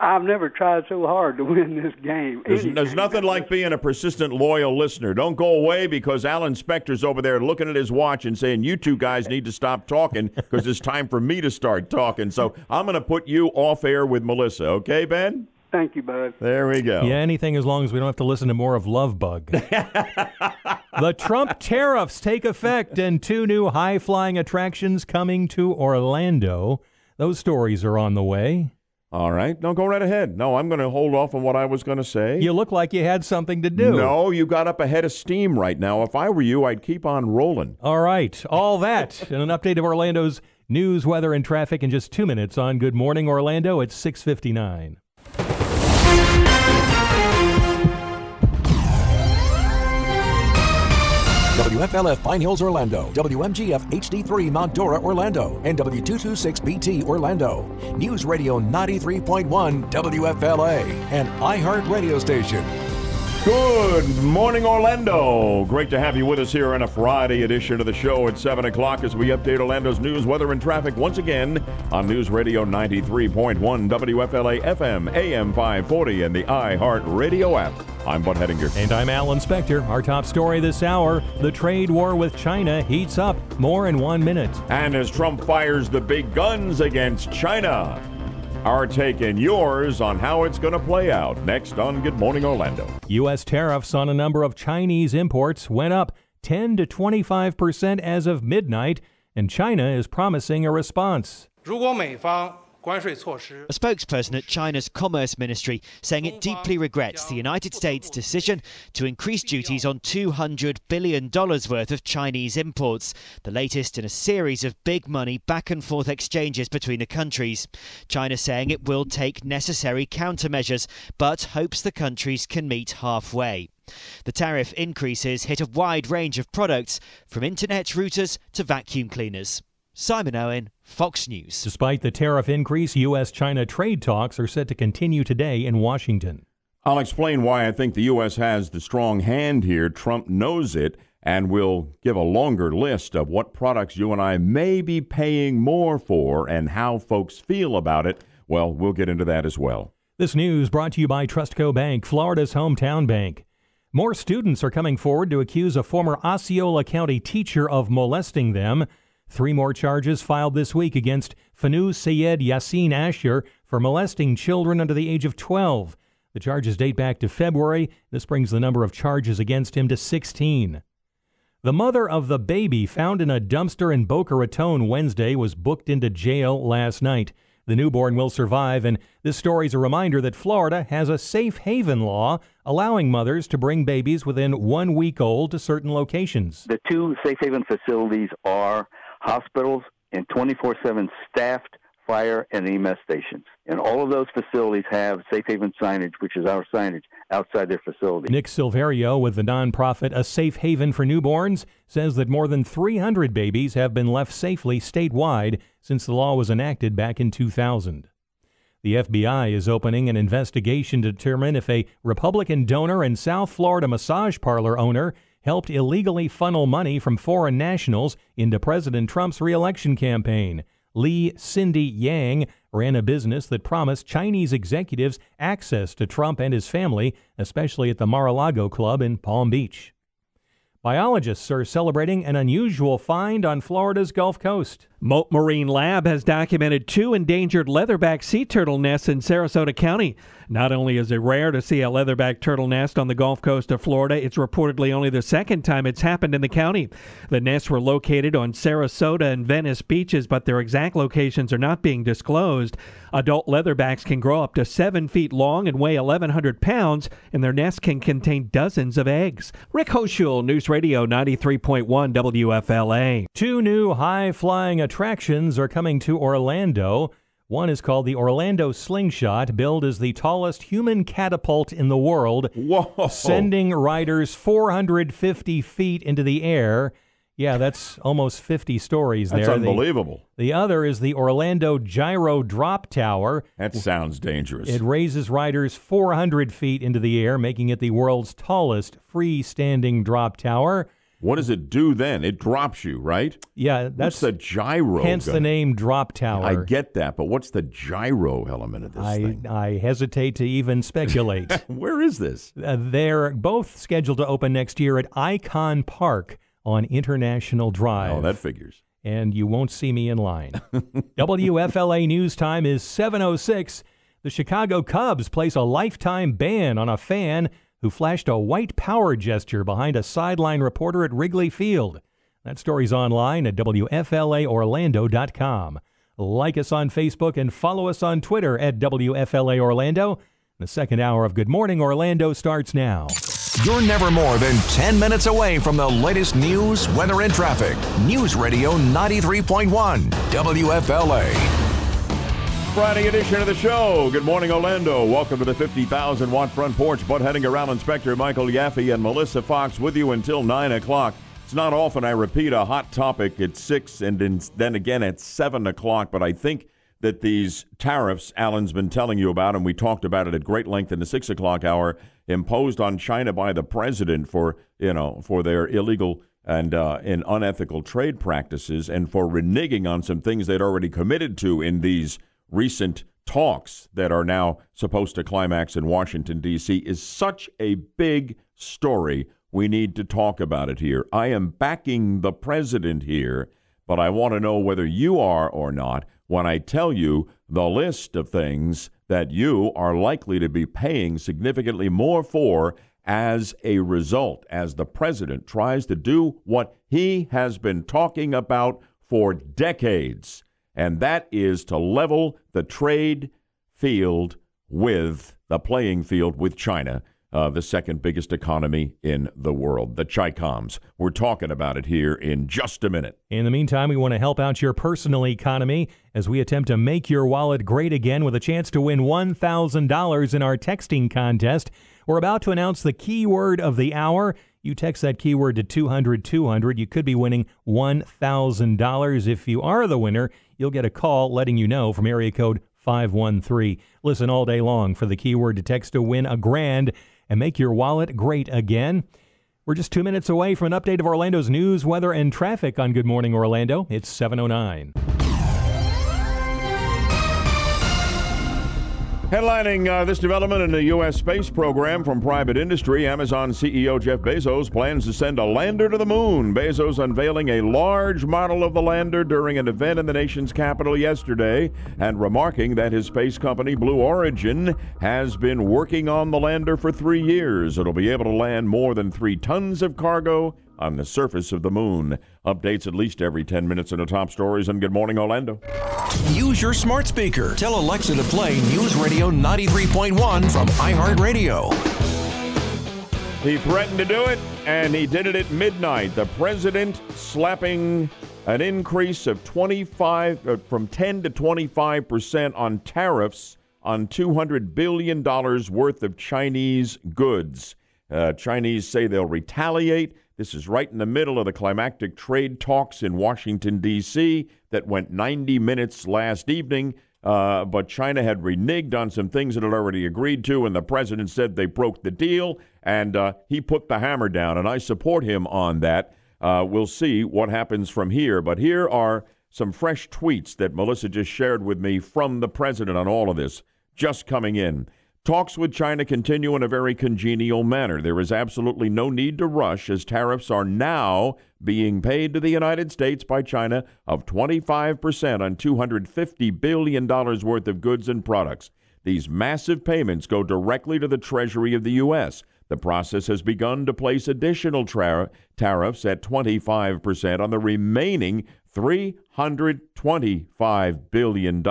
Speaker 11: I've never tried so hard to win this game.
Speaker 2: There's, there's nothing like being a persistent, loyal listener. Don't go away because Alan Spector's over there looking at his watch and saying, You two guys need to stop talking because it's time for me to start talking. So I'm going to put you off air with Melissa. Okay, Ben?
Speaker 11: Thank you, bud.
Speaker 2: There we go.
Speaker 3: Yeah, anything as long as we don't have to listen to more of Love Bug. the Trump tariffs take effect and two new high flying attractions coming to Orlando. Those stories are on the way.
Speaker 2: All right. No, go right ahead. No, I'm going to hold off on what I was going to say.
Speaker 3: You look like you had something to do.
Speaker 2: No, you got up ahead of steam right now. If I were you, I'd keep on rolling.
Speaker 3: All right. All that and an update of Orlando's news, weather, and traffic in just two minutes on Good Morning Orlando at 659.
Speaker 1: WFLF Pine Hills, Orlando. WMGF HD3 Mount Dora, Orlando. And W226BT, Orlando. News Radio 93.1 WFLA, an iHeart radio station.
Speaker 2: Good morning, Orlando. Great to have you with us here on a Friday edition of the show at 7 o'clock as we update Orlando's news, weather, and traffic once again on News Radio 93.1 WFLA FM, AM 540, and the iHeart Radio app. I'm Bud Hedinger.
Speaker 3: And I'm Alan Spector. Our top story this hour the trade war with China heats up. More in one minute.
Speaker 2: And as Trump fires the big guns against China, our take and yours on how it's going to play out next on Good Morning Orlando.
Speaker 3: U.S. tariffs on a number of Chinese imports went up 10 to 25 percent as of midnight, and China is promising a response.
Speaker 19: 如果美方 a spokesperson at China's Commerce Ministry saying it deeply regrets the United States' decision to increase duties on $200 billion worth of Chinese imports, the latest in a series of big money back and forth exchanges between the countries. China saying it will take necessary countermeasures, but hopes the countries can meet halfway. The tariff increases hit a wide range of products, from internet routers to vacuum cleaners. Simon Owen, Fox News.
Speaker 3: Despite the tariff increase, U.S. China trade talks are set to continue today in Washington.
Speaker 2: I'll explain why I think the U.S. has the strong hand here. Trump knows it and will give a longer list of what products you and I may be paying more for and how folks feel about it. Well, we'll get into that as well.
Speaker 3: This news brought to you by Trustco Bank, Florida's hometown bank. More students are coming forward to accuse a former Osceola County teacher of molesting them. Three more charges filed this week against Fanu Sayed Yassin Asher for molesting children under the age of 12. The charges date back to February. This brings the number of charges against him to 16. The mother of the baby found in a dumpster in Boca Raton Wednesday was booked into jail last night. The newborn will survive, and this story is a reminder that Florida has a safe haven law allowing mothers to bring babies within one week old to certain locations.
Speaker 5: The two safe haven facilities are hospitals, and 24 7 staffed fire and EMS stations. And all of those facilities have safe haven signage, which is our signage, outside their facility.
Speaker 3: Nick Silverio with the nonprofit A Safe Haven for Newborns says that more than 300 babies have been left safely statewide since the law was enacted back in 2000. The FBI is opening an investigation to determine if a Republican donor and South Florida massage parlor owner helped illegally funnel money from foreign nationals into President Trump's reelection campaign. Lee Cindy Yang ran a business that promised Chinese executives access to Trump and his family, especially at the Mar-a-Lago Club in Palm Beach. Biologists are celebrating an unusual find on Florida's Gulf Coast.
Speaker 20: Mote Marine Lab has documented two endangered leatherback sea turtle nests in Sarasota County. Not only is it rare to see a leatherback turtle nest on the Gulf Coast of Florida, it's reportedly only the second time it's happened in the county. The nests were located on Sarasota and Venice beaches, but their exact locations are not being disclosed. Adult leatherbacks can grow up to seven feet long and weigh 1,100 pounds, and their nests can contain dozens of eggs. Rick Hoschul, News Radio 93.1 WFLA.
Speaker 3: Two new high flying attractions are coming to Orlando. One is called the Orlando Slingshot, billed as the tallest human catapult in the world,
Speaker 2: Whoa.
Speaker 3: sending riders 450 feet into the air. Yeah, that's almost 50 stories there.
Speaker 2: That's unbelievable.
Speaker 3: The, the other is the Orlando Gyro Drop Tower.
Speaker 2: That sounds dangerous.
Speaker 3: It raises riders 400 feet into the air, making it the world's tallest freestanding drop tower.
Speaker 2: What does it do then? It drops you, right?
Speaker 3: Yeah, that's
Speaker 2: what's the gyro.
Speaker 3: hence the name Drop Tower.
Speaker 2: I get that, but what's the gyro element of this
Speaker 3: I,
Speaker 2: thing?
Speaker 3: I hesitate to even speculate.
Speaker 2: Where is this?
Speaker 3: Uh, they're both scheduled to open next year at Icon Park on International Drive.
Speaker 2: Oh, that figures.
Speaker 3: And you won't see me in line. WFLA news time is 7:06. The Chicago Cubs place a lifetime ban on a fan who flashed a white power gesture behind a sideline reporter at Wrigley Field. That story's online at WFLAOrlando.com. Like us on Facebook and follow us on Twitter at WFLA Orlando. The second hour of Good Morning Orlando starts now.
Speaker 1: You're never more than 10 minutes away from the latest news, weather, and traffic. News Radio 93.1 WFLA.
Speaker 2: Friday edition of the show. Good morning, Orlando. Welcome to the 50,000 watt front porch. Bud Hedinger, Alan Spector Michael Yaffee and Melissa Fox with you until 9 o'clock. It's not often I repeat a hot topic at 6 and then again at 7 o'clock, but I think that these tariffs Alan's been telling you about, and we talked about it at great length in the six o'clock hour, imposed on China by the president for you know for their illegal and uh, and unethical trade practices, and for reneging on some things they'd already committed to in these recent talks that are now supposed to climax in Washington D.C. is such a big story. We need to talk about it here. I am backing the president here, but I want to know whether you are or not when I tell you the list of things that you are likely to be paying significantly more for as a result, as the president tries to do what he has been talking about for decades, and that is to level the trade field with the playing field with China uh, the second biggest economy in the world, the Chicoms. We're talking about it here in just a minute.
Speaker 3: In the meantime, we want to help out your personal economy as we attempt to make your wallet great again with a chance to win $1,000 in our texting contest. We're about to announce the keyword of the hour. You text that keyword to 200 200. You could be winning $1,000. If you are the winner, you'll get a call letting you know from area code 513. Listen all day long for the keyword to text to win a grand and make your wallet great again. We're just two minutes away from an update of Orlando's news, weather, and traffic on Good Morning Orlando. It's 709.
Speaker 2: Headlining uh, this development in the U.S. space program from private industry, Amazon CEO Jeff Bezos plans to send a lander to the moon. Bezos unveiling a large model of the lander during an event in the nation's capital yesterday and remarking that his space company, Blue Origin, has been working on the lander for three years. It'll be able to land more than three tons of cargo on the surface of the moon. Updates at least every 10 minutes in the top stories. And good morning, Orlando.
Speaker 1: Use your smart speaker. Tell Alexa to play News Radio 93.1 from iHeartRadio.
Speaker 2: He threatened to do it, and he did it at midnight. The president slapping an increase of 25 uh, from 10 to 25 percent on tariffs on 200 billion dollars worth of Chinese goods. Uh, Chinese say they'll retaliate. This is right in the middle of the climactic trade talks in Washington, D.C., that went 90 minutes last evening. Uh, but China had reneged on some things it had already agreed to, and the president said they broke the deal, and uh, he put the hammer down. And I support him on that. Uh, we'll see what happens from here. But here are some fresh tweets that Melissa just shared with me from the president on all of this, just coming in. Talks with China continue in a very congenial manner. There is absolutely no need to rush as tariffs are now being paid to the United States by China of 25% on $250 billion worth of goods and products. These massive payments go directly to the Treasury of the U.S. The process has begun to place additional tra- tariffs at 25% on the remaining $325 billion.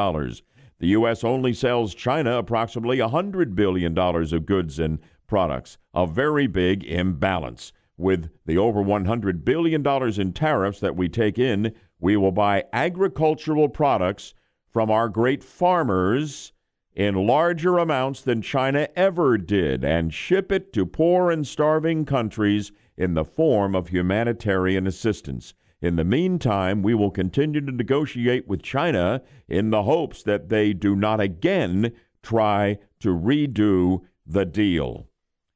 Speaker 2: The U.S. only sells China approximately $100 billion of goods and products, a very big imbalance. With the over $100 billion in tariffs that we take in, we will buy agricultural products from our great farmers in larger amounts than China ever did and ship it to poor and starving countries in the form of humanitarian assistance. In the meantime, we will continue to negotiate with China in the hopes that they do not again try to redo the deal.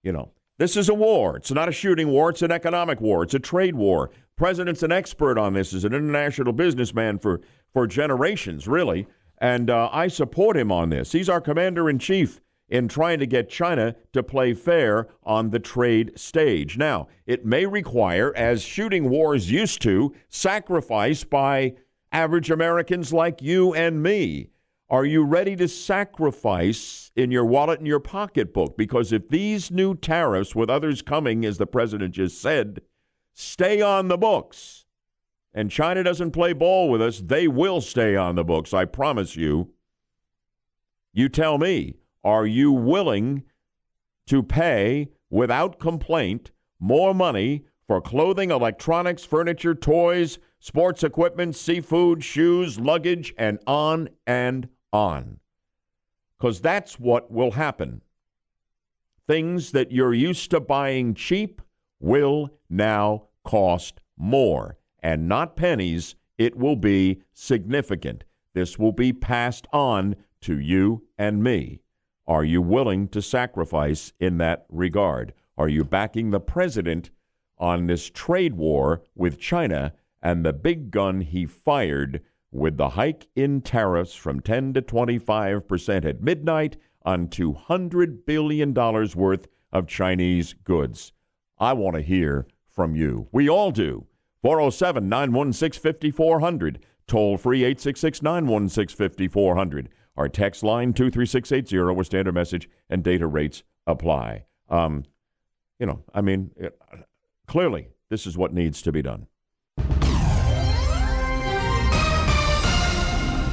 Speaker 2: You know, this is a war. It's not a shooting war, it's an economic war, it's a trade war. President's an expert on this, is an international businessman for, for generations, really. And uh, I support him on this. He's our commander in chief in trying to get China to play fair on the trade stage. Now, it may require, as shooting wars used to, sacrifice by average Americans like you and me. Are you ready to sacrifice in your wallet and your pocketbook? Because if these new tariffs, with others coming, as the president just said, stay on the books, and China doesn't play ball with us, they will stay on the books. I promise you. You tell me, are you willing to pay without complaint more money for clothing, electronics, furniture, toys, sports equipment, seafood, shoes, luggage, and on and on? Because that's what will happen. Things that you're used to buying cheap will now cost more, and not pennies. It will be significant. This will be passed on to you and me. Are you willing to sacrifice in that regard? Are you backing the president on this trade war with China and the big gun he fired with the hike in tariffs from 10 to 25 percent at midnight on $200 billion worth of Chinese goods? I want to hear from you. We all do. 407 916 5400. Toll free 866 916 5400. Our text line 23680 with standard message and data rates apply. Um, you know, I mean, it, clearly, this is what needs to be done.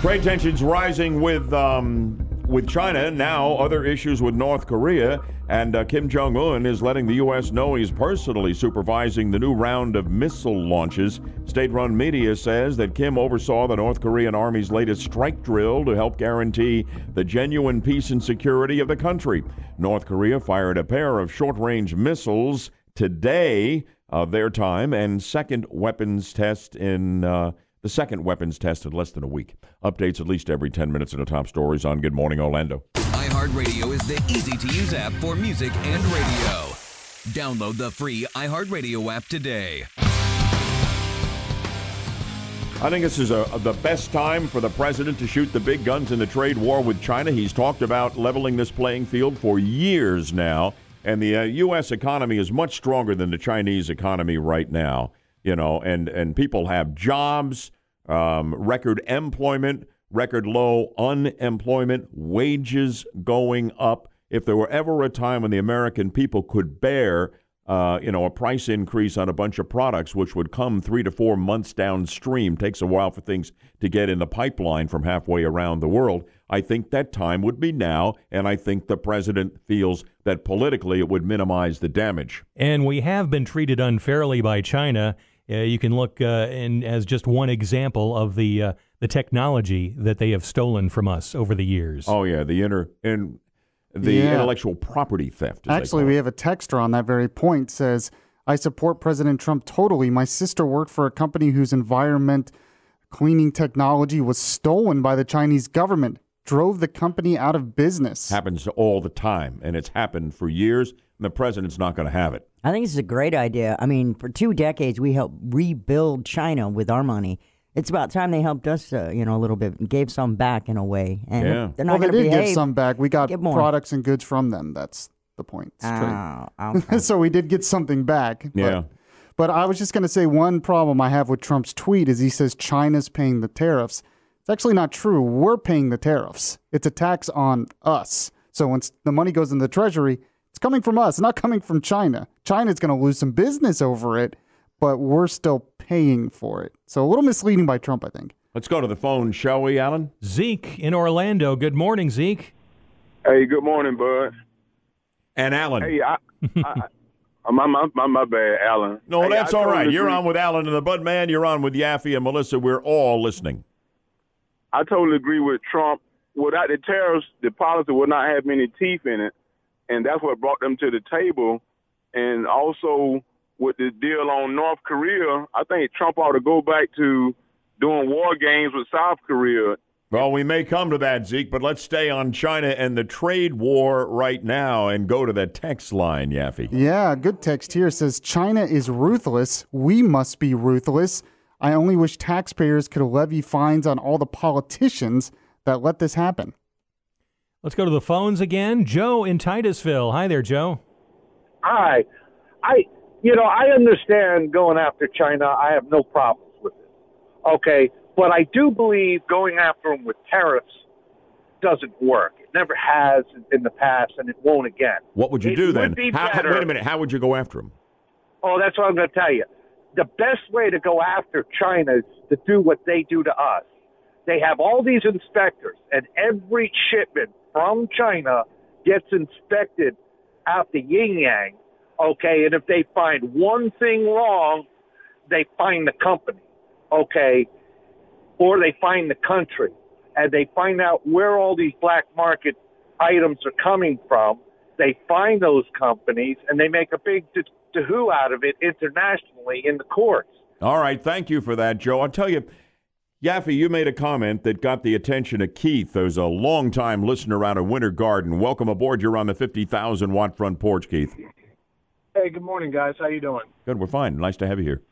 Speaker 2: Trade tensions rising with um, with China. Now, other issues with North Korea. And uh, Kim Jong un is letting the U.S. know he's personally supervising the new round of missile launches. State run media says that Kim oversaw the North Korean Army's latest strike drill to help guarantee the genuine peace and security of the country. North Korea fired a pair of short range missiles today of their time and second weapons test in. Uh, the second weapons test in less than a week. Updates at least every 10 minutes in the top stories on Good Morning Orlando.
Speaker 8: iHeartRadio is the easy to use app for music and radio. Download the free iHeartRadio app today.
Speaker 2: I think this is a, the best time for the president to shoot the big guns in the trade war with China. He's talked about leveling this playing field for years now, and the uh, U.S. economy is much stronger than the Chinese economy right now you know, and, and people have jobs, um, record employment, record low unemployment, wages going up. If there were ever a time when the American people could bear, uh, you know, a price increase on a bunch of products, which would come three to four months downstream, takes a while for things to get in the pipeline from halfway around the world. I think that time would be now, and I think the president feels that politically it would minimize the damage.
Speaker 3: And we have been treated unfairly by China you can look uh, in as just one example of the uh, the technology that they have stolen from us over the years.
Speaker 2: Oh yeah, the inner and the
Speaker 7: Yeah.
Speaker 2: intellectual property theft.
Speaker 7: Actually, we have a texter on that very point says, I support President Trump totally. My sister worked for a company whose environment cleaning technology was stolen by the Chinese government, drove the company out of business.
Speaker 2: happens all the time, and it's happened for years. And the president's not going to have it.
Speaker 9: I think this is a great idea. I mean, for two decades, we helped rebuild China with our money. It's about time they helped us, uh, you know, a little bit, and gave some back in a way. And
Speaker 7: Yeah.
Speaker 9: they're not
Speaker 7: well, they
Speaker 9: going to
Speaker 7: did
Speaker 9: behave.
Speaker 7: give some back. We got products and goods from them. That's the point. It's.
Speaker 9: Oh, okay.
Speaker 7: so we did get something back. but-
Speaker 2: Yeah.
Speaker 7: But I was just going to say one problem I have with Trump's tweet is he says China's paying the tariffs. It's actually not true. We're paying the tariffs. It's a tax on us. So once the money goes in the treasury, it's coming from us, not coming from China. China's going to lose some business over it, but we're still paying for it. So a little misleading by Trump, I think.
Speaker 2: Let's go to the phone, shall we, Alan?
Speaker 3: Zeke in Orlando. Good morning, Zeke.
Speaker 21: Hey, good morning, Bud.
Speaker 2: And Alan.
Speaker 21: Hey, I, I, I my, my my my bad, Alan.
Speaker 2: No,
Speaker 21: Hey,
Speaker 2: that's
Speaker 21: I
Speaker 2: all
Speaker 21: totally
Speaker 2: right. You're
Speaker 21: agree-
Speaker 2: on with Alan and the Bud Man. You're on with Yaffee and Melissa. We're all listening.
Speaker 21: I totally agree with Trump. Without the tariffs, the policy would not have many teeth in it, and that's what brought them to the table. And also with the deal on North Korea, I think Trump ought to go back to doing war games with South Korea.
Speaker 2: Well, we may come to that, Zeke, but let's stay on China and the trade war right now and go to that text line, Yaffee.
Speaker 7: Yeah, good text here says China is ruthless. We must be ruthless. I only wish taxpayers could levy fines on all the politicians that let this happen.
Speaker 3: Let's go to the phones again. Joe in Titusville. Hi there, Joe.
Speaker 22: Hi. I, you know, I understand going after China. I have no problems with it. Okay. But I do believe going after them with tariffs doesn't work. It never has in the past, and it won't again.
Speaker 2: What would you
Speaker 22: It
Speaker 2: do
Speaker 22: would
Speaker 2: then?
Speaker 22: be
Speaker 2: How,
Speaker 22: better-
Speaker 2: wait a minute. How would you go after them?
Speaker 22: Oh, that's what I'm going to tell you. the best way to go after China is to do what they do to us. They have all these inspectors, and every shipment from China gets inspected out the yin yang. Okay, and if they find one thing wrong, they find the company. Okay, or they find the country, and they find out where all these black market items are coming from. They find those companies, and they make a big to-who out of it internationally in the courts.
Speaker 2: All right, thank you for that, Joe. I'll tell you, Yaffee, you made a comment that got the attention of Keith, who's a longtime listener out of Winter Garden. Welcome aboard. You're on the 50,000 watt front porch, Keith.
Speaker 23: Hey, good morning, guys. How you doing?
Speaker 2: Good, we're fine. Nice to have you here.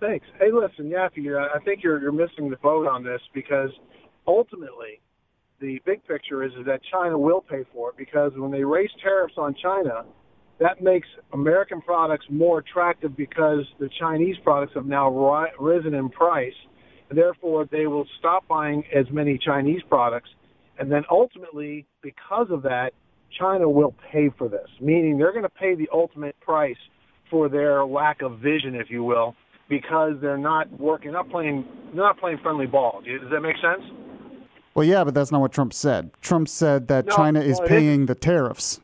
Speaker 23: Thanks. Hey, listen, Yaffee, I think you're you're missing the boat on this because ultimately, the big picture is, is that China will pay for it because when they raise tariffs on China, that makes American products more attractive because the Chinese products have now ri- risen in price. Therefore, they will stop buying as many Chinese products. And then ultimately, because of that, China will pay for this, meaning they're going to pay the ultimate price for their lack of vision, if you will, because they're not working, not playing, they're not playing friendly ball. Does that make sense?
Speaker 7: Well, yeah, but that's not what Trump said. Trump said that
Speaker 23: No,
Speaker 7: China is
Speaker 23: well,
Speaker 7: paying the tariffs.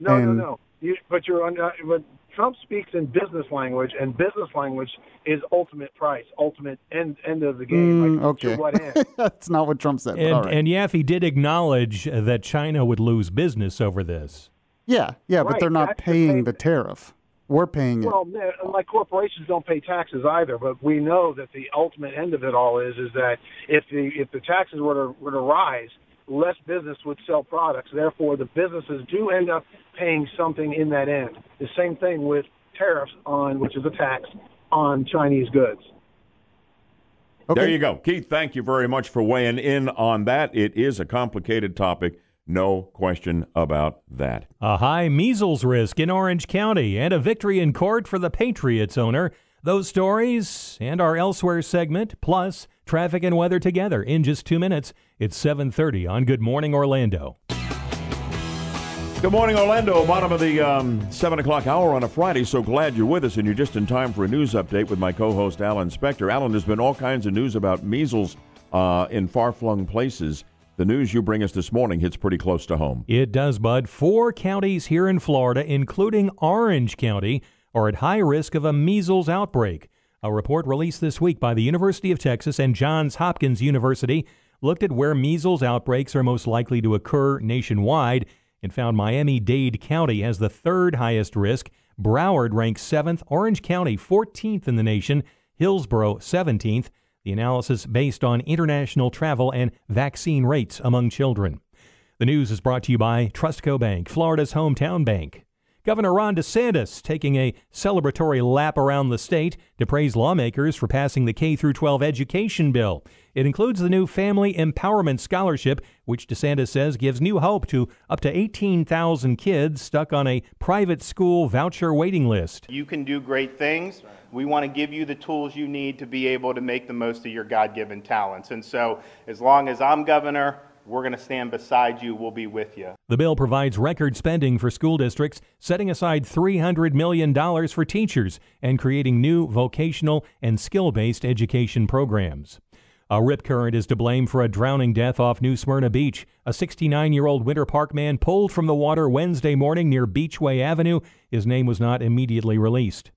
Speaker 23: No,
Speaker 7: And-
Speaker 23: no, no. You, but you're on. Uh, but Trump speaks in business language, and business language is ultimate price, ultimate end end of the game.
Speaker 7: Mm,
Speaker 23: like,
Speaker 7: okay.
Speaker 23: What end?
Speaker 7: that's not what Trump said.
Speaker 3: And,
Speaker 7: all right.
Speaker 3: and Yaffee did acknowledge that China would lose business over this.
Speaker 7: yeah, yeah, but they're not
Speaker 23: that's
Speaker 7: paying the tariff. We're paying it.
Speaker 23: Well, man, like corporations don't pay taxes either, but we know that the ultimate end of it all is is that if the if the taxes were to were to rise, less business would sell products. Therefore, the businesses do end up paying something in that end. The same thing with tariffs on, which is a tax on Chinese goods.
Speaker 2: There you go. Keith, thank you very much for weighing in on that. It is a complicated topic, no question about that.
Speaker 3: A high measles risk in Orange County and a victory in court for the Patriots owner. Those stories and our elsewhere segment, plus traffic and weather together in just two minutes. It's 7:30 on Good Morning Orlando.
Speaker 2: Good morning, Orlando. Bottom of the um, 7 o'clock hour on a Friday. So glad you're with us, and you're just in time for a news update with my co host, Alan Spector. Alan, there's been all kinds of news about measles uh, in far flung places. The news you bring us this morning hits pretty close to home.
Speaker 3: It does, Bud. Four counties here in Florida, including Orange County, are at high risk of a measles outbreak. A report released this week by the University of Texas and Johns Hopkins University looked at where measles outbreaks are most likely to occur nationwide and found Miami Dade County has the third highest risk. Broward ranks seventh, Orange County 14th in the nation, Hillsborough 17th. The analysis based on international travel and vaccine rates among children. The news is brought to you by Trustco Bank, Florida's hometown bank. Governor Ron DeSantis taking a celebratory lap around the state to praise lawmakers for passing the K through 12 education bill. It includes the new Family Empowerment Scholarship, which DeSantis says gives new hope to up to 18,000 kids stuck on a private school voucher waiting list.
Speaker 13: You can do great things. We want to give you the tools you need to be able to make the most of your God given talents. And so, as long as I'm governor, we're going to stand beside you. We'll be with you.
Speaker 3: The bill provides record spending for school districts, setting aside $300 million for teachers and creating new vocational and skill based education programs. A rip current is to blame for a drowning death off New Smyrna Beach. A 69 year old Winter Park man pulled from the water Wednesday morning near Beachway Avenue. His name was not immediately released.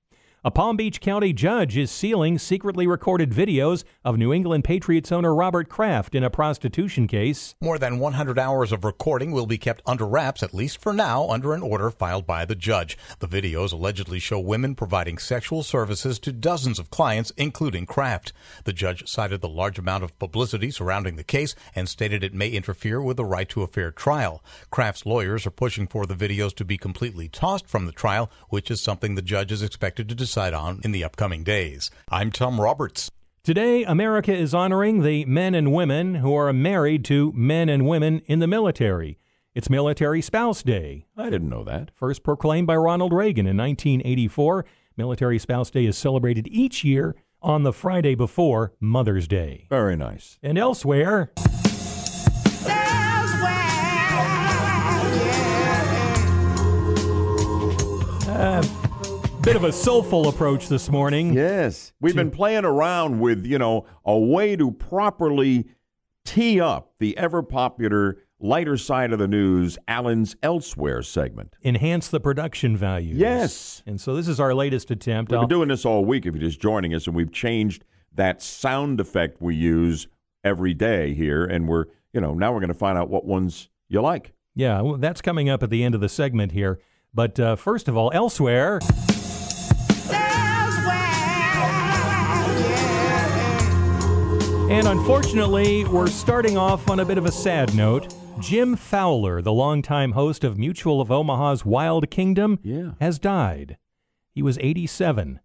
Speaker 3: A Palm Beach County judge is sealing secretly recorded videos of New England Patriots owner Robert Kraft in a prostitution case.
Speaker 24: More than 100 hours of recording will be kept under wraps, at least for now, under an order filed by the judge. The videos allegedly show women providing sexual services to dozens of clients, including Kraft. The judge cited the large amount of publicity surrounding the case and stated it may interfere with the right to a fair trial. Kraft's lawyers are pushing for the videos to be completely tossed from the trial, which is something the judge is expected to decide on in the upcoming days. I'm Tom Roberts.
Speaker 3: Today, America is honoring the men and women who are married to men and women in the military. It's Military Spouse Day.
Speaker 2: I didn't know that.
Speaker 3: First proclaimed by Ronald Reagan in 1984, Military Spouse Day is celebrated each year on the Friday before Mother's Day.
Speaker 2: Very nice.
Speaker 3: And elsewhere, uh, Bit of a soulful approach this morning.
Speaker 2: Yes. We've been playing around with, you know, a way to properly tee up the ever popular lighter side of the news, Alan's Elsewhere segment.
Speaker 3: Enhance the production value.
Speaker 2: Yes.
Speaker 3: And so this is our latest attempt.
Speaker 2: We've
Speaker 3: I'll-
Speaker 2: been doing this all week if you're just joining us, and we've changed that sound effect we use every day here, and we're, you know, now we're going to find out what ones you like.
Speaker 3: Yeah, well, that's coming up at the end of the segment here. But uh, first of all, elsewhere. And unfortunately, we're starting off on a bit of a sad note. Jim Fowler, the longtime host of Mutual of Omaha's Wild Kingdom,
Speaker 2: Yeah.
Speaker 3: has died. He was 87.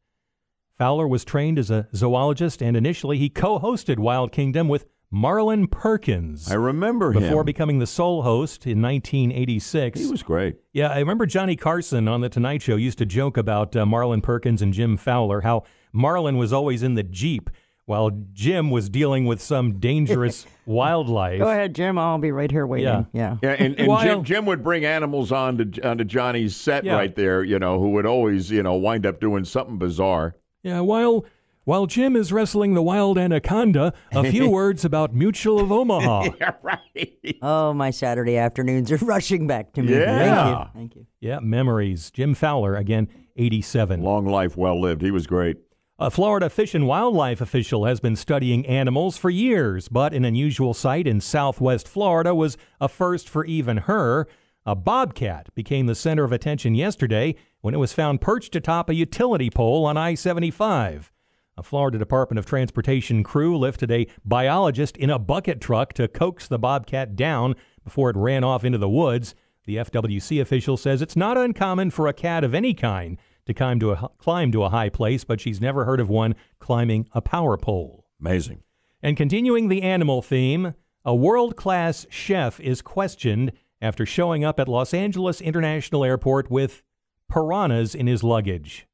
Speaker 3: Fowler was trained as a zoologist, and initially he co hosted Wild Kingdom with Marlin Perkins.
Speaker 2: I remember
Speaker 3: Before
Speaker 2: him.
Speaker 3: Before becoming the sole host in 1986.
Speaker 2: He was great.
Speaker 3: Yeah, I remember Johnny Carson on The Tonight Show used to joke about uh, Marlin Perkins and Jim Fowler, how Marlin was always in the Jeep while Jim was dealing with some dangerous wildlife.
Speaker 9: Go ahead, Jim. I'll be right here waiting.
Speaker 3: Yeah.
Speaker 9: Yeah.
Speaker 2: Yeah, and, and
Speaker 3: While-
Speaker 2: Jim, Jim would bring animals on to, onto Johnny's set
Speaker 3: Yeah.
Speaker 2: right there, you know, who would always, you know, wind up doing something bizarre.
Speaker 3: Yeah, while while Jim is wrestling the wild anaconda, a few words about Mutual of Omaha.
Speaker 2: yeah, right.
Speaker 9: Oh, my Saturday afternoons are rushing back to me.
Speaker 2: Yeah.
Speaker 9: Thank you. Thank you.
Speaker 3: Yeah, memories. Jim Fowler, again, 87.
Speaker 2: Long life, well lived. He was great.
Speaker 3: A Florida Fish and Wildlife official has been studying animals for years, but an unusual sight in southwest Florida was a first for even her. A bobcat became the center of attention yesterday when it was found perched atop a utility pole on I 75. A Florida Department of Transportation crew lifted a biologist in a bucket truck to coax the bobcat down before it ran off into the woods. The FWC official says it's not uncommon for a cat of any kind to climb to a, climb to a high place, but she's never heard of one climbing a power pole.
Speaker 2: Amazing.
Speaker 3: And continuing the animal theme, a world class chef is questioned after showing up at Los Angeles International Airport with piranhas in his luggage.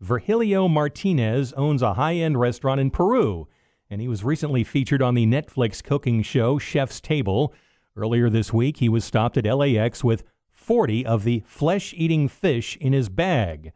Speaker 3: Virgilio Martinez owns a high end restaurant in Peru, and he was recently featured on the Netflix cooking show Chef's Table. Earlier this week, he was stopped at LAX with 40 of the flesh eating fish in his bag.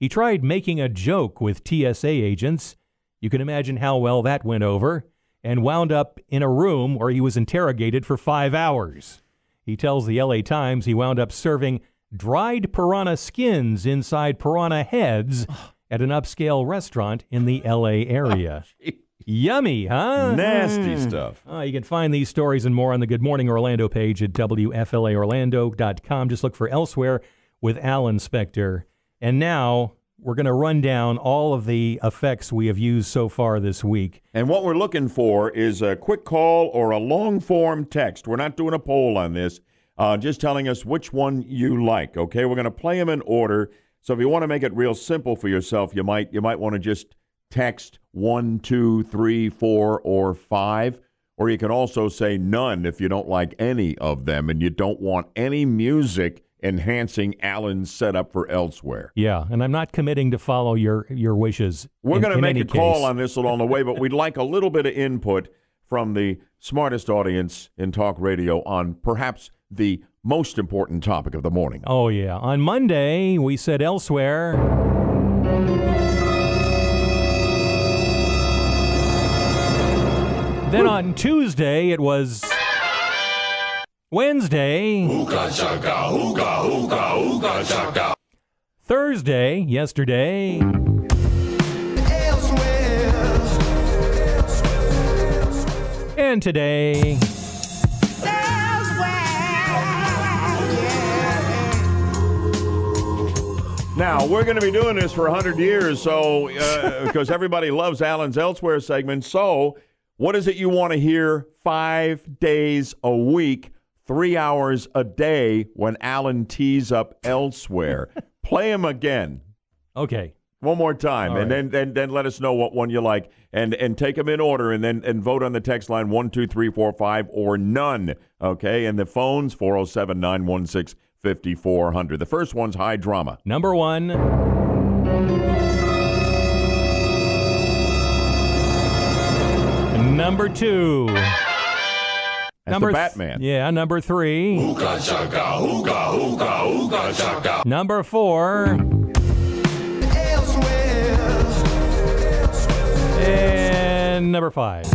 Speaker 3: He tried making a joke with TSA agents. You can imagine how well that went over, and wound up in a room where he was interrogated for five hours. He tells the LA Times he wound up serving dried piranha skins inside piranha heads at an upscale restaurant in the LA area. Yummy, huh?
Speaker 2: Nasty stuff.
Speaker 3: Uh, you can find these stories and more on the Good Morning Orlando page at WFLAOrlando.com. Just look for Elsewhere with Alan Spector. And now we're going to run down all of the effects we have used so far this week.
Speaker 2: And what we're looking for is a quick call or a long form text. We're not doing a poll on this, uh, just telling us which one you like. Okay, we're going to play them in order. So if you want to make it real simple for yourself, you might you might want to just text one, two, three, four, or five. Or you can also say none if you don't like any of them and you don't want any music enhancing Alan's setup for elsewhere.
Speaker 3: Yeah, and I'm not committing to follow your your wishes.
Speaker 2: We're going to make a call on this along the way, but we'd like a little bit of input from the smartest audience in talk radio on perhaps the most important topic of the morning.
Speaker 3: Oh, yeah. On Monday, we said elsewhere. Then on Tuesday, it was Wednesday. Thursday, yesterday. And today.
Speaker 2: Now, we're going to be doing this for 100 years, so uh, because everybody loves Alan's Elsewhere segment. So, what is it you want to hear five days a week, three hours a day when Alan tees up Elsewhere? Play him again.
Speaker 3: Okay.
Speaker 2: One more time,
Speaker 3: All
Speaker 2: and
Speaker 3: right.
Speaker 2: then, then then let us know what one you like, and and take them in order, and then and vote on the text line one two three four five or none. Okay, and the phones 407 916 5400. The first one's high drama.
Speaker 3: Number one. Number two. Number
Speaker 2: the Batman.
Speaker 3: Th- yeah, number three. Ooga ooga, ooga, ooga. Number four. Elsewhere. And number five.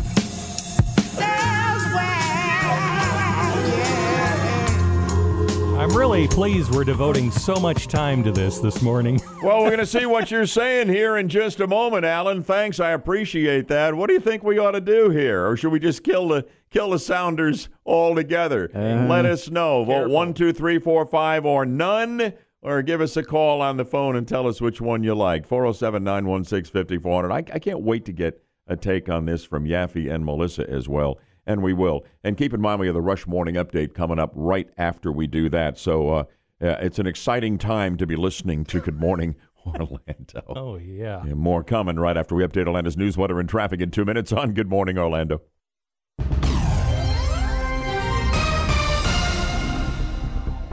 Speaker 3: I'm really pleased we're devoting so much time to this this morning.
Speaker 2: well, we're going to see what you're saying here in just a moment, Alan. Thanks, I appreciate that. What do you think we ought to do here, or should we just kill the kill the Sounders altogether?
Speaker 3: Uh,
Speaker 2: Let us know. Vote one, two, three, four, five, or none, or give us a call on the phone and tell us which one you like. 407 916 5400. I I can't wait to get a take on this from Yaffee and Melissa as well. And we will. And keep in mind, we have the Rush Morning Update coming up right after we do that. So uh, uh, it's an exciting time to be listening to Good Morning Orlando.
Speaker 3: Oh, yeah.
Speaker 2: And more coming right after we update Orlando's news, weather, and traffic in two minutes on Good Morning Orlando.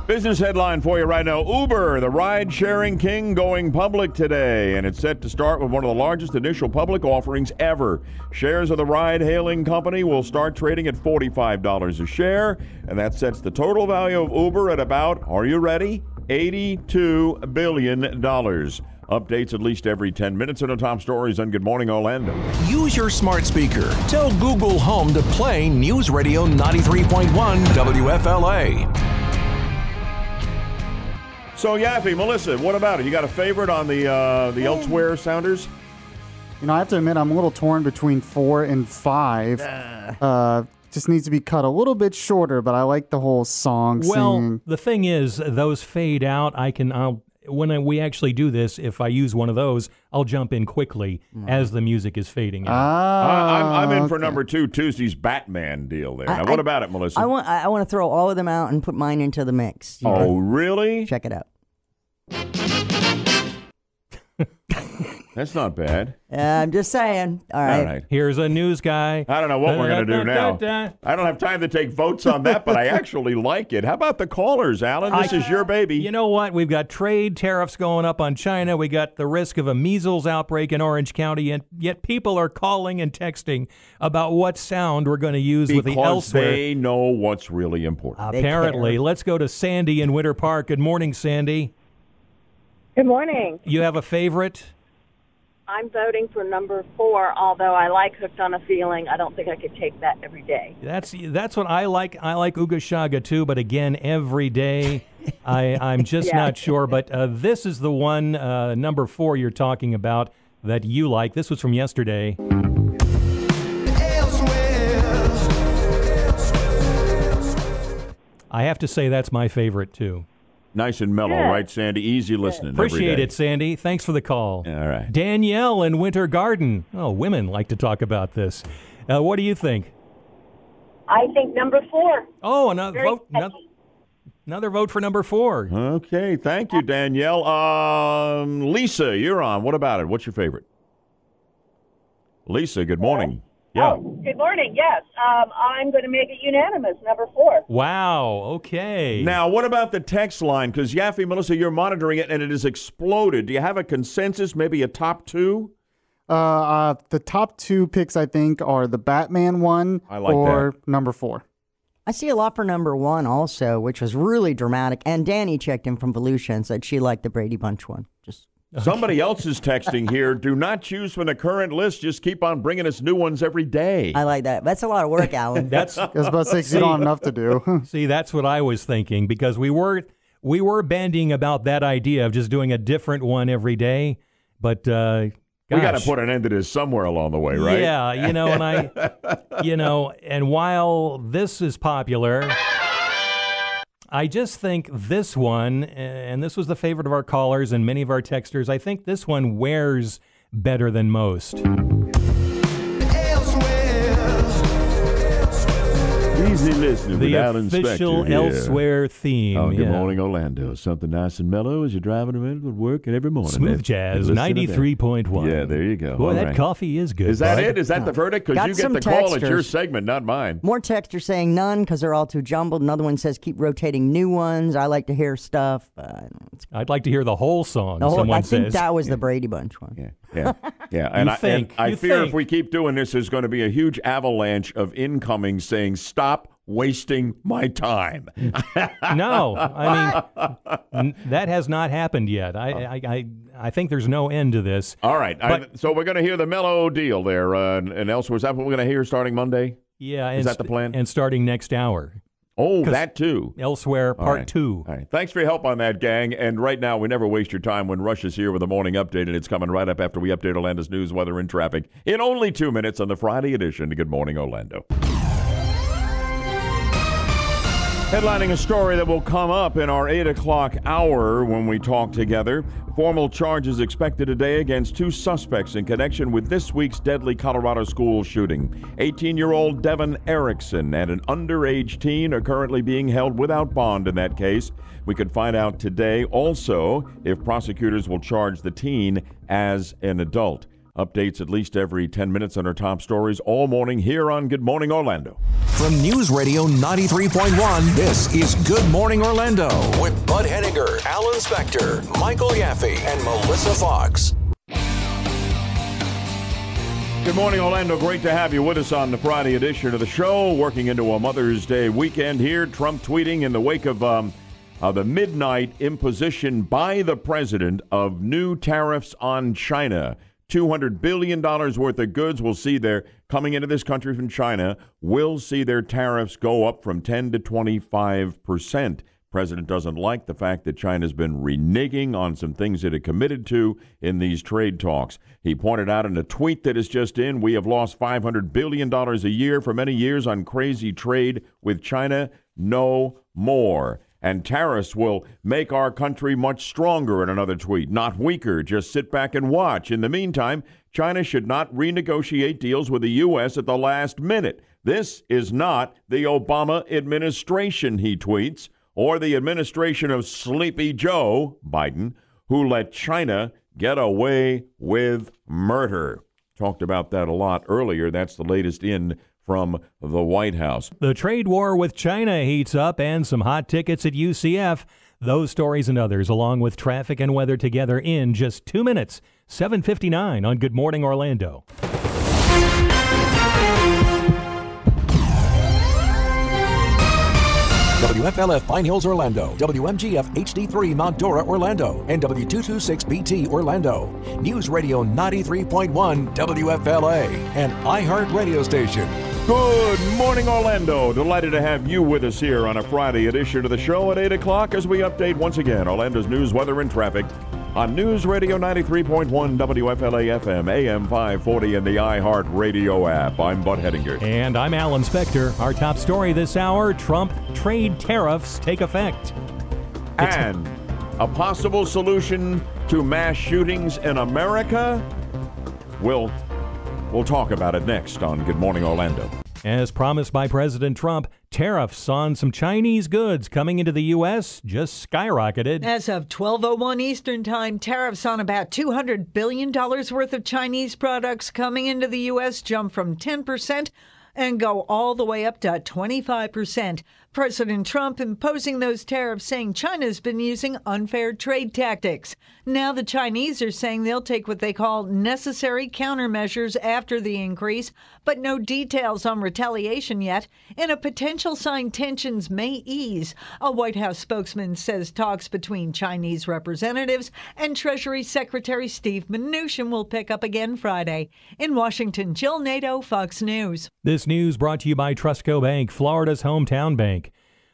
Speaker 2: Business headline for you right now Uber, the ride sharing king, going public today. And it's set to start with one of the largest initial public offerings ever. Shares of the ride hailing company will start trading at $45 a share. And that sets the total value of Uber at about, are you ready? $82 billion. Updates at least every 10 minutes and the top stories on Good Morning Orlando.
Speaker 1: Use your smart speaker. Tell Google Home to play News Radio 93.1 WFLA.
Speaker 2: So, Yaffee, Melissa, what about it? You got a favorite on the uh, the elsewhere sounders?
Speaker 7: You know, I have to admit, I'm a little torn between four and five. Uh, just needs to be cut a little bit shorter, but I like the whole song
Speaker 3: Well,
Speaker 7: singing.
Speaker 3: the thing is, those fade out. I can, I'll, when I, we actually do this, if I use one of those, I'll jump in quickly as the music is fading out.
Speaker 2: I, I'm, I'm in for number two, Tuesday's Batman deal there.
Speaker 9: I-
Speaker 2: now, what
Speaker 9: I-
Speaker 2: about it, Melissa?
Speaker 9: I want I want to throw all of them out and put mine into the mix. You
Speaker 2: oh,
Speaker 9: know?
Speaker 2: really?
Speaker 9: check it out.
Speaker 2: That's not bad.
Speaker 9: Uh, I'm just saying. All right.
Speaker 2: All right.
Speaker 3: Here's a news guy.
Speaker 2: I don't know what we're going to do now. I don't have time to take votes on that, but I actually like it. How about the callers, Alan? This
Speaker 3: I-
Speaker 2: is your baby.
Speaker 3: You know what? We've got trade tariffs going up on China. We got the risk of a measles outbreak in Orange County, and yet people are calling and texting about what sound we're going to use with the
Speaker 2: because
Speaker 3: elsewhere.
Speaker 2: they know what's really important.
Speaker 3: Apparently, let's go to Sandy in Winter Park. Good morning, Sandy.
Speaker 25: Good morning.
Speaker 3: You have a favorite?
Speaker 25: I'm voting for number four, although I like Hooked on a Feeling. I don't think I could take that every day.
Speaker 3: That's that's what I like. I like Uga Shaga too, but again, every day, I I'm just
Speaker 25: Yeah.
Speaker 3: not sure. But uh, this is the one uh, number four you're talking about that you like. This was from yesterday. I have to say that's my favorite too.
Speaker 2: Nice and mellow,
Speaker 25: Good.
Speaker 2: right, Sandy? Easy listening. every
Speaker 3: Appreciate
Speaker 2: day.
Speaker 3: it, Sandy. Thanks for the call.
Speaker 2: All right.
Speaker 3: Danielle in Winter Garden. Oh, women like to talk about this. Uh, what do you think?
Speaker 25: I think number four.
Speaker 3: Oh, another
Speaker 25: Very
Speaker 3: vote. Another, another vote for number four.
Speaker 2: Okay, thank you, Danielle. Um, Lisa, you're on. What about it? What's your favorite? Lisa, good morning. Yeah.
Speaker 25: Oh, good morning. Yes, um, I'm going to make it unanimous. Number four.
Speaker 3: Wow. Okay.
Speaker 2: Now, what about the text line? Because Yaffee, Melissa, you're monitoring it and it has exploded. Do you have a consensus, maybe a top two?
Speaker 7: Uh, uh, the top two picks, I think, are the Batman one
Speaker 2: I like
Speaker 7: or number four.
Speaker 9: I see a lot for number one also, which was really dramatic. And Danny checked in from Volusia and said she liked the Brady Bunch one. Just
Speaker 2: Somebody else is texting here. Do not choose from the current list. Just keep on bringing us new ones every day.
Speaker 9: I like that. That's a lot of work, Alan.
Speaker 3: That's
Speaker 7: I was about to say, 'cause you don't have enough to do.
Speaker 3: See, that's what I was thinking because we were we were bending about that idea of just doing a different one every day, but uh,
Speaker 2: we got to put an end to this somewhere along the way, right?
Speaker 3: Yeah, you know, and I, you know, and while this is popular, I just think this one, and this was the favorite of our callers and many of our texters, I think this one wears better than most.
Speaker 2: Easy listening
Speaker 3: The
Speaker 2: with Alan
Speaker 3: official
Speaker 2: Spector here.
Speaker 3: elsewhere theme.
Speaker 2: Oh, good
Speaker 3: yeah.
Speaker 2: morning, Orlando. Something nice and mellow as you're driving around to work and every morning.
Speaker 3: Smooth
Speaker 2: And-
Speaker 3: Jazz,
Speaker 2: and listen to that.
Speaker 3: 93.1.
Speaker 2: Yeah, there you go.
Speaker 3: Boy,
Speaker 2: All
Speaker 3: that
Speaker 2: right.
Speaker 3: coffee is good.
Speaker 2: Is that
Speaker 3: bud.
Speaker 2: it? Is that the verdict? Because you get
Speaker 9: some
Speaker 2: the call. It's your
Speaker 9: texters.
Speaker 2: segment, not mine.
Speaker 9: More texters saying none because they're all too jumbled. Another one says keep rotating new ones. I like to hear stuff. Uh,
Speaker 3: I'd like to hear the whole song,
Speaker 9: the whole-
Speaker 3: someone
Speaker 9: I think that was the Brady Bunch one.
Speaker 2: Yeah, yeah, yeah. And I,
Speaker 3: think,
Speaker 2: and I fear
Speaker 3: think.
Speaker 2: if we keep doing this, there's going to be a huge avalanche of incoming saying, "Stop wasting my time."
Speaker 3: no, I mean n- that has not happened yet. I, I, I, I think there's no end to this.
Speaker 2: All right. I, so we're going to hear the mellow deal there. Uh, and, and elsewhere, is that what we're going to hear starting Monday?
Speaker 3: Yeah,
Speaker 2: Is that the plan?
Speaker 3: And starting next hour.
Speaker 2: Oh, that too.
Speaker 3: Elsewhere, part
Speaker 2: right.
Speaker 3: two.
Speaker 2: All right. Thanks for your help on that, gang. And right now, we never waste your time when Rush is here with a morning update, and it's coming right up after we update Orlando's news, weather, and traffic in only two minutes on the Friday edition of Good Morning Orlando. Headlining a story that will come up in our 8 o'clock hour when we talk together. Formal charges expected today against two suspects in connection with this week's deadly Colorado school shooting. 18 year old Devon Erickson and an underage teen are currently being held without bond in that case. We could find out today also if prosecutors will charge the teen as an adult. Updates at least every 10 minutes on our top stories all morning here on Good Morning Orlando.
Speaker 1: From News Radio 93.1, this is Good Morning Orlando with Bud Hedinger, Alan Spector, Michael Yaffee, and Melissa Fox.
Speaker 2: Good morning, Orlando. Great to have you with us on the Friday edition of the show. Working into a Mother's Day weekend here. Trump tweeting in the wake of um, uh, the midnight imposition by the president of new tariffs on China. $200 billion worth of goods we'll see their coming into this country from China will see their tariffs go up from 10 to 25 percent. President doesn't like the fact that China's been reneging on some things it had committed to in these trade talks. He pointed out in a tweet that is just in, we have lost $500 billion a year for many years on crazy trade with China. No more. And tariffs will make our country much stronger in another tweet, not weaker. Just sit back and watch. In the meantime, China should not renegotiate deals with the U.S. at the last minute. This is not the Obama administration, he tweets, or the administration of Sleepy Joe, Biden, who let China get away with murder. Talked about that a lot earlier. That's the latest in from the White House.
Speaker 3: The trade war with China heats up and some hot tickets at UCF. Those stories and others, along with traffic and weather together in just two minutes. 759 on Good Morning Orlando.
Speaker 1: WFLF Pine Hills, Orlando. WMGF HD3 Mount Dora, Orlando. And W226BT, Orlando. News Radio 93.1 WFLA, an iHeart radio station.
Speaker 2: Good morning, Orlando. Delighted to have you with us here on a Friday edition of the show at 8 o'clock as we update once again Orlando's news, weather, and traffic on News Radio 93.1 WFLA FM, AM 540, and the iHeart Radio app. I'm Bud Hedinger.
Speaker 3: And I'm Alan Spector. Our top story this hour Trump trade tariffs take effect.
Speaker 2: And a possible solution to mass shootings in America? We'll, we'll talk about it next on Good Morning Orlando.
Speaker 3: As promised by President Trump, tariffs on some Chinese goods coming into the U.S. just skyrocketed.
Speaker 26: As of 12:01 Eastern Time, tariffs on about 200 billion dollars worth of Chinese products coming into the U.S. jumped from 10 percent and go all the way up to 25 percent. President Trump imposing those tariffs, saying China's been using unfair trade tactics. Now the Chinese are saying they'll take what they call necessary countermeasures after the increase, but no details on retaliation yet. In a potential sign tensions may ease. A White House spokesman says talks between Chinese representatives and Treasury Secretary Steve Mnuchin will pick up again Friday. In Washington, Jill Nato, Fox News.
Speaker 3: This news brought to you by Trustco Bank, Florida's hometown bank.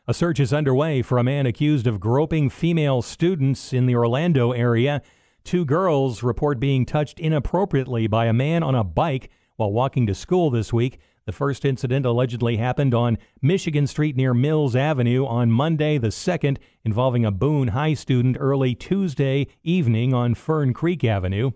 Speaker 3: A search is underway for a man accused of groping female students in the Orlando area. Two girls report being touched inappropriately by a man on a bike while walking to school this week. The first incident allegedly happened on Michigan Street near Mills Avenue on Monday, the second involving a Boone High student early Tuesday evening on Fern Creek Avenue.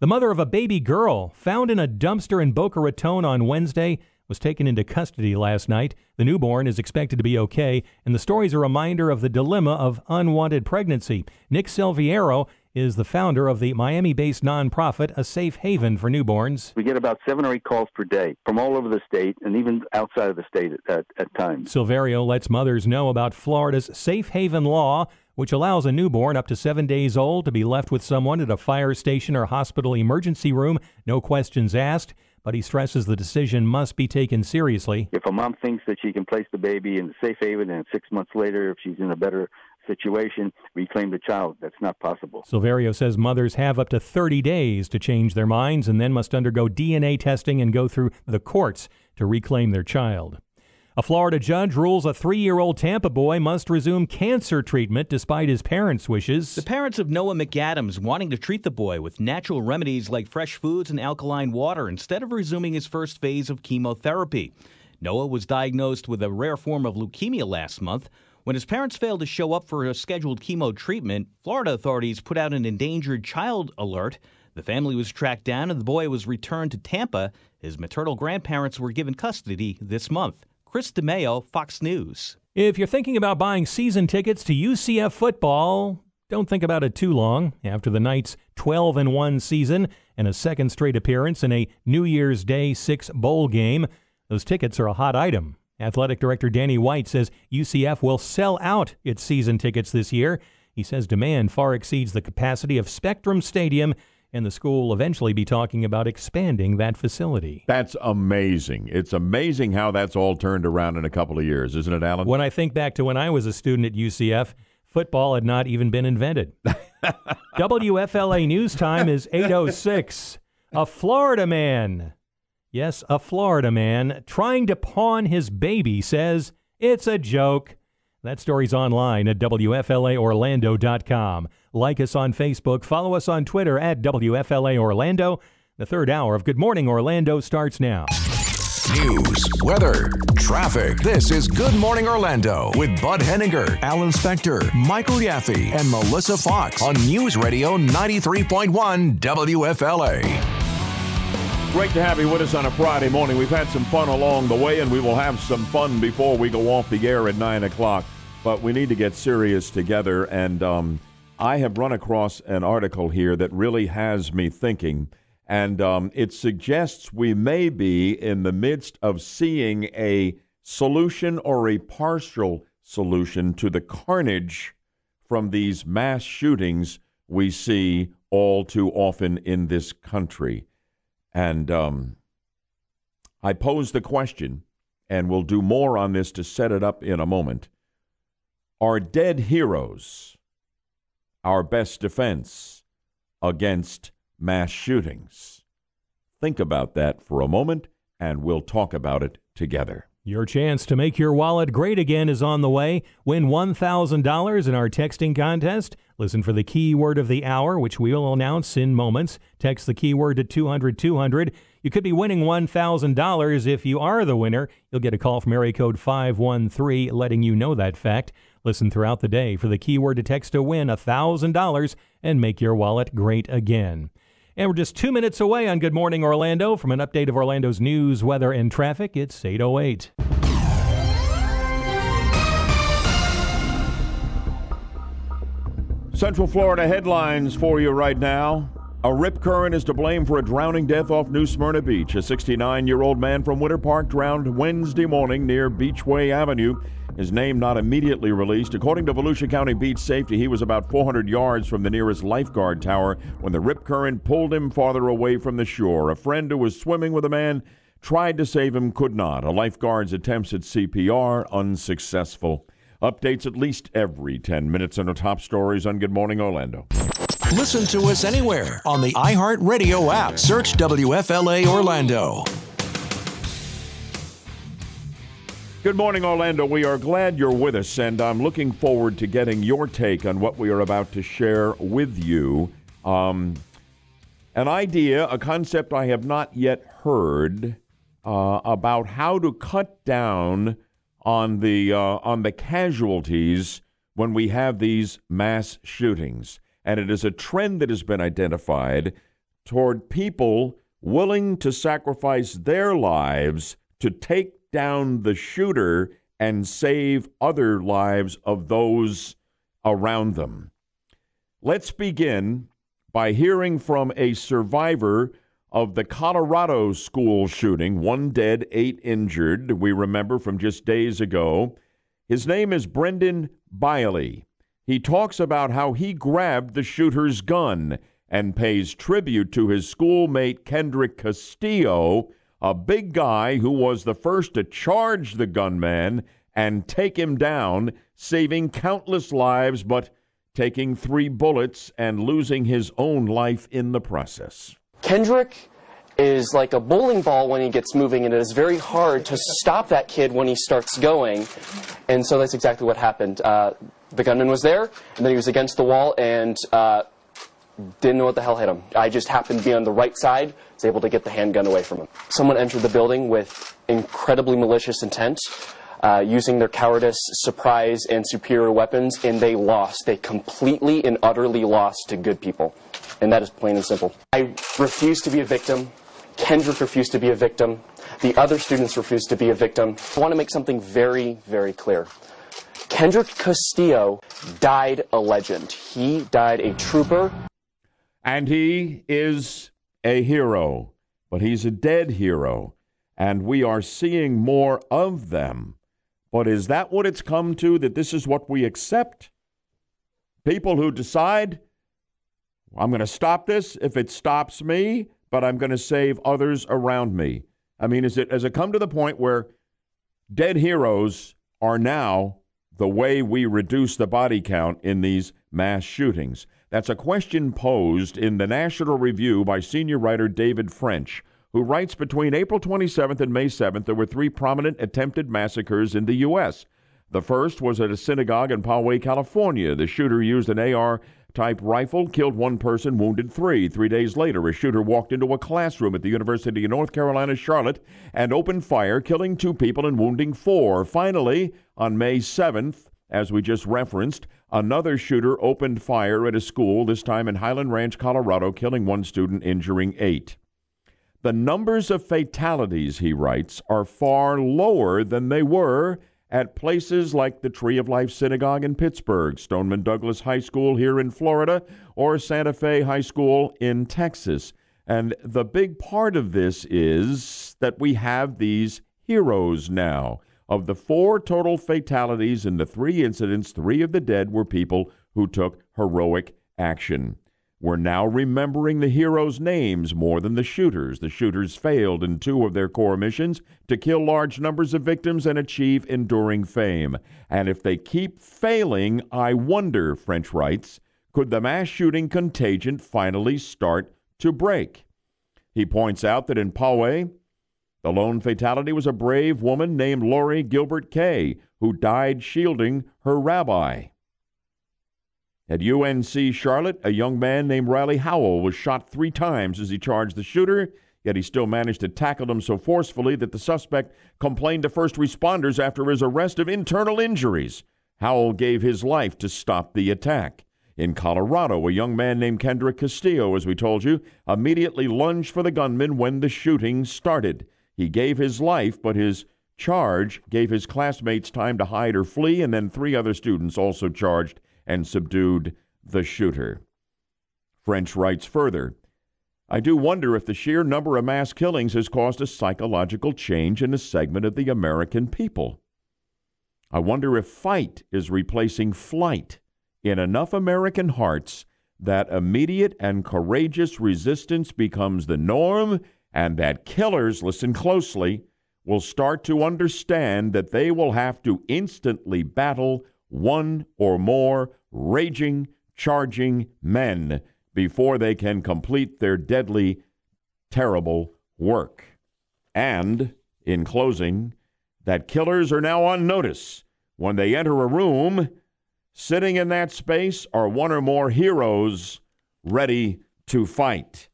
Speaker 3: The mother of a baby girl found in a dumpster in Boca Raton on Wednesday was taken into custody last night. The newborn is expected to be okay, and the story is a reminder of the dilemma of unwanted pregnancy. Nick Silverio is the founder of the Miami based nonprofit A Safe Haven for Newborns.
Speaker 5: We get about seven or eight calls per day from all over the state and even outside of the state at, at, at times.
Speaker 3: Silverio lets mothers know about Florida's Safe Haven law, which allows a newborn up to seven days old to be left with someone at a fire station or hospital emergency room, no questions asked. But he stresses the decision must be taken seriously.
Speaker 5: If a mom thinks that she can place the baby in the safe haven and six months later, if she's in a better situation, reclaim the child. That's not possible.
Speaker 3: Silverio says mothers have up to 30 days to change their minds and then must undergo DNA testing and go through the courts to reclaim their child. A Florida judge rules a three year old Tampa boy must resume cancer treatment despite his parents' wishes.
Speaker 6: The parents of Noah McAdams wanting to treat the boy with natural remedies like fresh foods and alkaline water instead of resuming his first phase of chemotherapy. Noah was diagnosed with a rare form of leukemia last month. When his parents failed to show up for a scheduled chemo treatment, Florida authorities put out an endangered child alert. The family was tracked down and the boy was returned to Tampa. His maternal grandparents were given custody this month. Chris DeMeo, Fox News.
Speaker 3: If you're thinking about buying season tickets to UCF football, don't think about it too long. After the Knights' 12 and 1 season and a second straight appearance in a New Year's Day 6 bowl game, those tickets are a hot item. Athletic Director Danny White says UCF will sell out its season tickets this year. He says demand far exceeds the capacity of Spectrum Stadium and the school will eventually be talking about expanding that facility.
Speaker 2: That's amazing. It's amazing how that's all turned around in a couple of years, isn't it, Alan?
Speaker 3: When I think back to when I was a student at UCF, football had not even been invented. WFLA News Time is 806. A Florida man, yes, a Florida man, trying to pawn his baby says it's a joke. That story's online at WFLAOrlando.com. Like us on Facebook, follow us on Twitter at WFLA Orlando. The third hour of Good Morning Orlando starts now.
Speaker 1: News, weather, traffic. This is Good Morning Orlando with Bud Hedinger, Alan Spector, Michael Yaffee, and Melissa Fox on News Radio 93.1 WFLA.
Speaker 2: Great to have you with us on a Friday morning. We've had some fun along the way, and we will have some fun before we go off the air at 9 o'clock. But we need to get serious together. And um, I have run across an article here that really has me thinking. And um, it suggests we may be in the midst of seeing a solution or a partial solution to the carnage from these mass shootings we see all too often in this country. And um, I pose the question, and we'll do more on this to set it up in a moment. Are dead heroes our best defense against mass shootings? Think about that for a moment, and we'll talk about it together.
Speaker 3: Your chance to make your wallet great again is on the way. Win $1,000 in our texting contest. Listen for the keyword of the hour, which we'll announce in moments. Text the keyword to 200 200. You could be winning $1,000. If you are the winner, you'll get a call from area code 513 letting you know that fact. Listen throughout the day for the keyword to text to win $1,000 and make your wallet great again. And we're just two minutes away on Good Morning Orlando. From an update of Orlando's news, weather, and traffic, it's 808.
Speaker 2: Central Florida headlines for you right now. A rip current is to blame for a drowning death off New Smyrna Beach. A 69 year old man from Winter Park drowned Wednesday morning near Beachway Avenue. His name not immediately released. According to Volusia County Beach Safety, he was about 400 yards from the nearest lifeguard tower when the rip current pulled him farther away from the shore. A friend who was swimming with the man tried to save him, could not. A lifeguard's attempts at CPR unsuccessful. Updates at least every 10 minutes on the top stories on Good Morning Orlando.
Speaker 1: Listen to us anywhere on the iHeartRadio app. Search WFLA Orlando.
Speaker 2: Good morning, Orlando. We are glad you're with us, and I'm looking forward to getting your take on what we are about to share with you. Um, an idea, a concept I have not yet heard uh, about how to cut down on the uh, on the casualties when we have these mass shootings, and it is a trend that has been identified toward people willing to sacrifice their lives to take down the shooter and save other lives of those around them. Let's begin by hearing from a survivor of the Colorado school shooting, one dead, eight injured, we remember from just days ago. His name is Brendan Bialy. He talks about how he grabbed the shooter's gun and pays tribute to his schoolmate Kendrick Castillo a big guy who was the first to charge the gunman and take him down, saving countless lives, but taking three bullets and losing his own life in the process.
Speaker 27: Kendrick is like a bowling ball when he gets moving, and it is very hard to stop that kid when he starts going. And so that's exactly what happened. Uh, the gunman was there, and then he was against the wall, and uh, didn't know what the hell hit him. I just happened to be on the right side, was able to get the handgun away from him. Someone entered the building with incredibly malicious intent. Uh, using their cowardice, surprise, and superior weapons, and they lost. They completely and utterly lost to good people. And that is plain and simple. I refuse to be a victim. Kendrick refused to be a victim. The other students refused to be a victim. I want to make something very, very clear. Kendrick Castillo died a legend. He died a trooper.
Speaker 2: And he is a hero, but he's a dead hero. And we are seeing more of them. But is that what it's come to, that this is what we accept? People who decide, I'm going to stop this if it stops me, but I'm going to save others around me. I mean, is it, has it come to the point where dead heroes are now the way we reduce the body count in these mass shootings? That's a question posed in the National Review by senior writer David French, who writes between April 27th and May 7th, there were three prominent attempted massacres in the U.S. The first was at a synagogue in Poway, California. The shooter used an AR type rifle, killed one person, wounded three. Three days later, a shooter walked into a classroom at the University of North Carolina, Charlotte, and opened fire, killing two people and wounding four. Finally, on May 7th, as we just referenced, another shooter opened fire at a school, this time in Highland Ranch, Colorado, killing one student, injuring eight. The numbers of fatalities, he writes, are far lower than they were at places like the Tree of Life Synagogue in Pittsburgh, Stoneman Douglas High School here in Florida, or Santa Fe High School in Texas. And the big part of this is that we have these heroes now. Of the four total fatalities in the three incidents, three of the dead were people who took heroic action. We're now remembering the heroes' names more than the shooters. The shooters failed in two of their core missions to kill large numbers of victims and achieve enduring fame. And if they keep failing, I wonder, French writes, could the mass shooting contagion finally start to break? He points out that in Poway, the lone fatality was a brave woman named Lori Gilbert Kaye, who died shielding her rabbi. At UNC Charlotte, a young man named Riley Howell was shot three times as he charged the shooter, yet he still managed to tackle him so forcefully that the suspect complained to first responders after his arrest of internal injuries. Howell gave his life to stop the attack. In Colorado, a young man named Kendrick Castillo, as we told you, immediately lunged for the gunman when the shooting started. He gave his life, but his charge gave his classmates time to hide or flee, and then three other students also charged and subdued the shooter. French writes further I do wonder if the sheer number of mass killings has caused a psychological change in a segment of the American people. I wonder if fight is replacing flight in enough American hearts that immediate and courageous resistance becomes the norm and that killers, listen closely, will start to understand that they will have to instantly battle one or more raging, charging men before they can complete their deadly, terrible work. And, in closing, that killers are now on notice. When they enter a room, sitting in that space are one or more heroes ready to fight.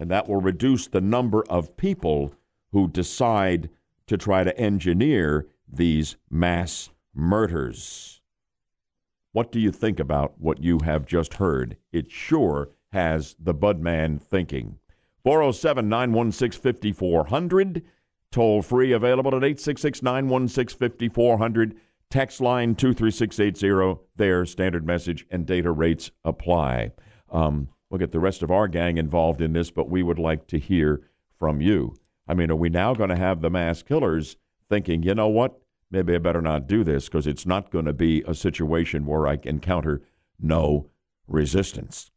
Speaker 2: And that will reduce the number of people who decide to try to engineer these mass murders. What do you think about what you have just heard? It sure has the Budman thinking. 407 916 5400. Toll free available at 866 916 5400. Text line 23680. There, standard message and data rates apply. Um, we'll get the rest of our gang involved in this, but we would like to hear from you. I mean, are we now going to have the mass killers thinking, you know what? maybe I better not do this because it's not going to be a situation where I encounter no resistance.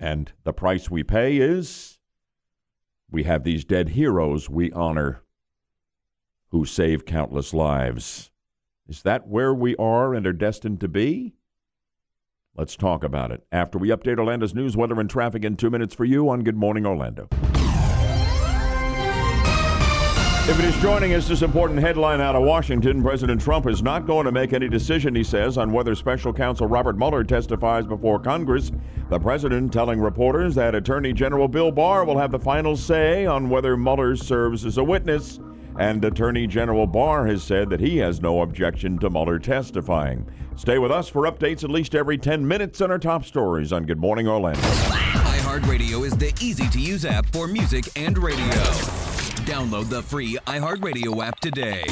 Speaker 2: And the price we pay is we have these dead heroes we honor who save countless lives. Is that where we are and are destined to be? Let's talk about it after we update Orlando's news, weather, and traffic in two minutes for you on Good Morning Orlando. If it is joining us, this important headline out of Washington President Trump is not going to make any decision, he says, on whether special counsel Robert Mueller testifies before Congress. The president telling reporters that Attorney General Bill Barr will have the final say on whether Mueller serves as a witness. And Attorney General Barr has said that he has no objection to Mueller testifying. Stay with us for updates at least every 10 minutes on our top stories on Good Morning Orlando.
Speaker 8: iHeartRadio is the easy to use app for music and radio. Download the free iHeartRadio app today.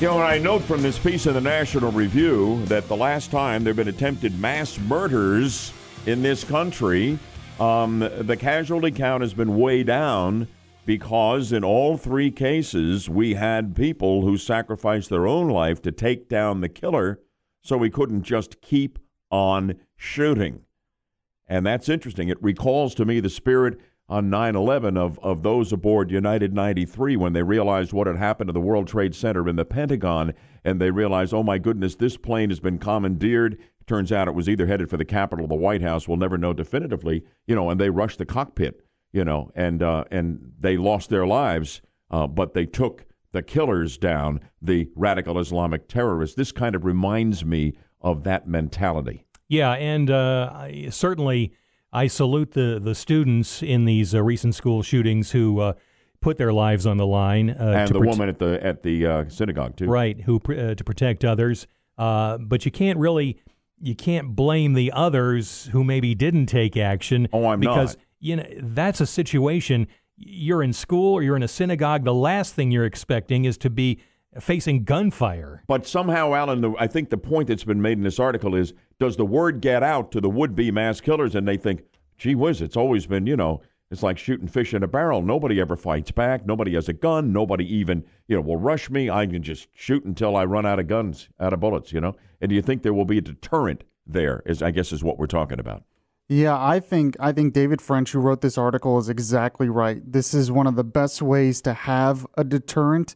Speaker 2: You know, and I note from this piece in the National Review that the last time there have been attempted mass murders in this country, um, the casualty count has been way down because in all three cases we had people who sacrificed their own life to take down the killer so we couldn't just keep on shooting. And that's interesting. It recalls to me the spirit on 9 11 of, of those aboard United 93 when they realized what had happened to the World Trade Center in the Pentagon. And they realized, oh my goodness, this plane has been commandeered. Turns out it was either headed for the Capitol or the White House. We'll never know definitively, you know, and they rushed the cockpit, you know, and, uh, and they lost their lives, uh, but they took the killers down, the radical Islamic terrorists. This kind of reminds me of that mentality.
Speaker 3: Yeah, and uh, certainly I salute the the students in these uh, recent school shootings who uh, put their lives on the line. Uh,
Speaker 2: and the
Speaker 3: prote-
Speaker 2: woman at the at the uh, synagogue too.
Speaker 3: right? Who pr- uh, to protect others, uh, but you can't really you can't blame the others who maybe didn't take action.
Speaker 2: Oh, I'm
Speaker 3: because
Speaker 2: not.
Speaker 3: You know that's a situation. You're in school or you're in a synagogue. The last thing you're expecting is to be facing gunfire.
Speaker 2: But somehow, Alan, the, I think the point that's been made in this article is: Does the word get out to the would-be mass killers, and they think, "Gee whiz, it's always been, you know." It's like shooting fish in a barrel. Nobody ever fights back. Nobody has a gun. Nobody even, you know, will rush me. I can just shoot until I run out of guns, out of bullets, you know? And do you think there will be a deterrent there, is I guess is what we're talking about.
Speaker 7: Yeah, I think I think David French, who wrote this article, is exactly right. This is one of the best ways to have a deterrent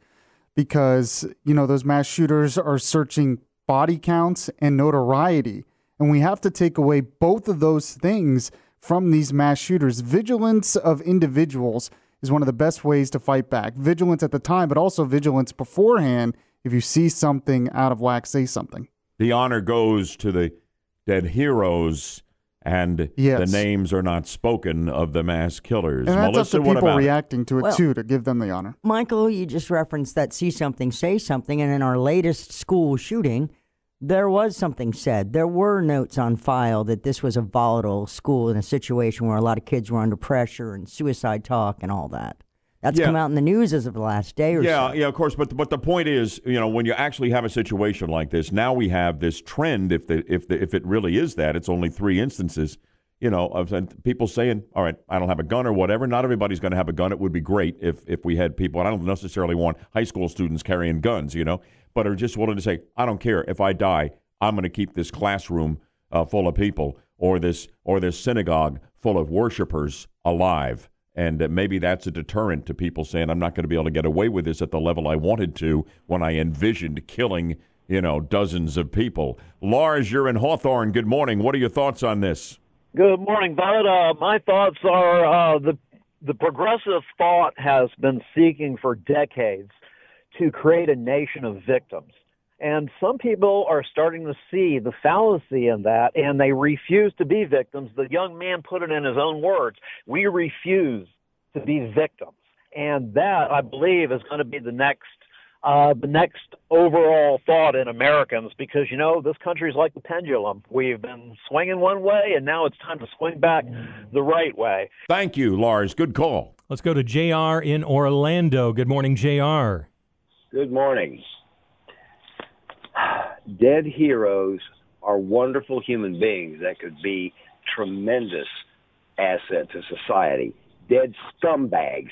Speaker 7: because you know those mass shooters are searching body counts and notoriety, and we have to take away both of those things from these mass shooters. Vigilance of individuals is one of the best ways to fight back. Vigilance at the time, but also vigilance beforehand. If you see something out of whack, say something.
Speaker 2: The honor goes to the dead heroes, and
Speaker 7: Yes.
Speaker 2: the names are not spoken of the mass killers.
Speaker 7: And that's
Speaker 2: Melissa,
Speaker 7: up to
Speaker 2: what
Speaker 7: people
Speaker 2: about it?
Speaker 7: reacting to it
Speaker 9: Well-
Speaker 7: too to give them the honor.
Speaker 9: Michael, you just referenced that see something, say something, and in our latest school shooting, there was something said. There were notes on file that this was a volatile school in a situation where a lot of kids were under pressure and suicide talk and all that. That's
Speaker 2: Yeah.
Speaker 9: come out in the news as of the last day or
Speaker 2: yeah,
Speaker 9: so.
Speaker 2: yeah, of course. But but the point is, you know, when you actually have a situation like this, now we have this trend. If the if the if it really is that, it's only three instances. You know, of and people saying, "All right, I don't have a gun or whatever." Not everybody's going to have a gun. It would be great if if we had people. And I don't necessarily want high school students carrying guns, you know, but are just willing to say, "I don't care if I die. I'm going to keep this classroom uh, full of people, or this or this synagogue full of worshipers alive." And maybe that's a deterrent to people saying, I'm not going to be able to get away with this at the level I wanted to when I envisioned killing, you know, dozens of people. Lars, you're in Hawthorne. Good morning. What are your thoughts on this?
Speaker 28: Good morning, Bud. Uh, my thoughts are uh, the the progressive thought has been seeking for decades to create a nation of victims. And some people are starting to see the fallacy in that, and they refuse to be victims. The young man put it in his own words. We refuse to be victims. And that, I believe, is going to be the next uh, the next overall thought in Americans because you know this country is like the pendulum. We've been swinging one way, and now it's time to swing back the right way.
Speaker 2: Thank you, Lars. Good call.
Speaker 3: Let's go to JR in Orlando. Good morning, JR.
Speaker 29: Good morning. Dead heroes are wonderful human beings that could be tremendous asset to society. Dead scumbags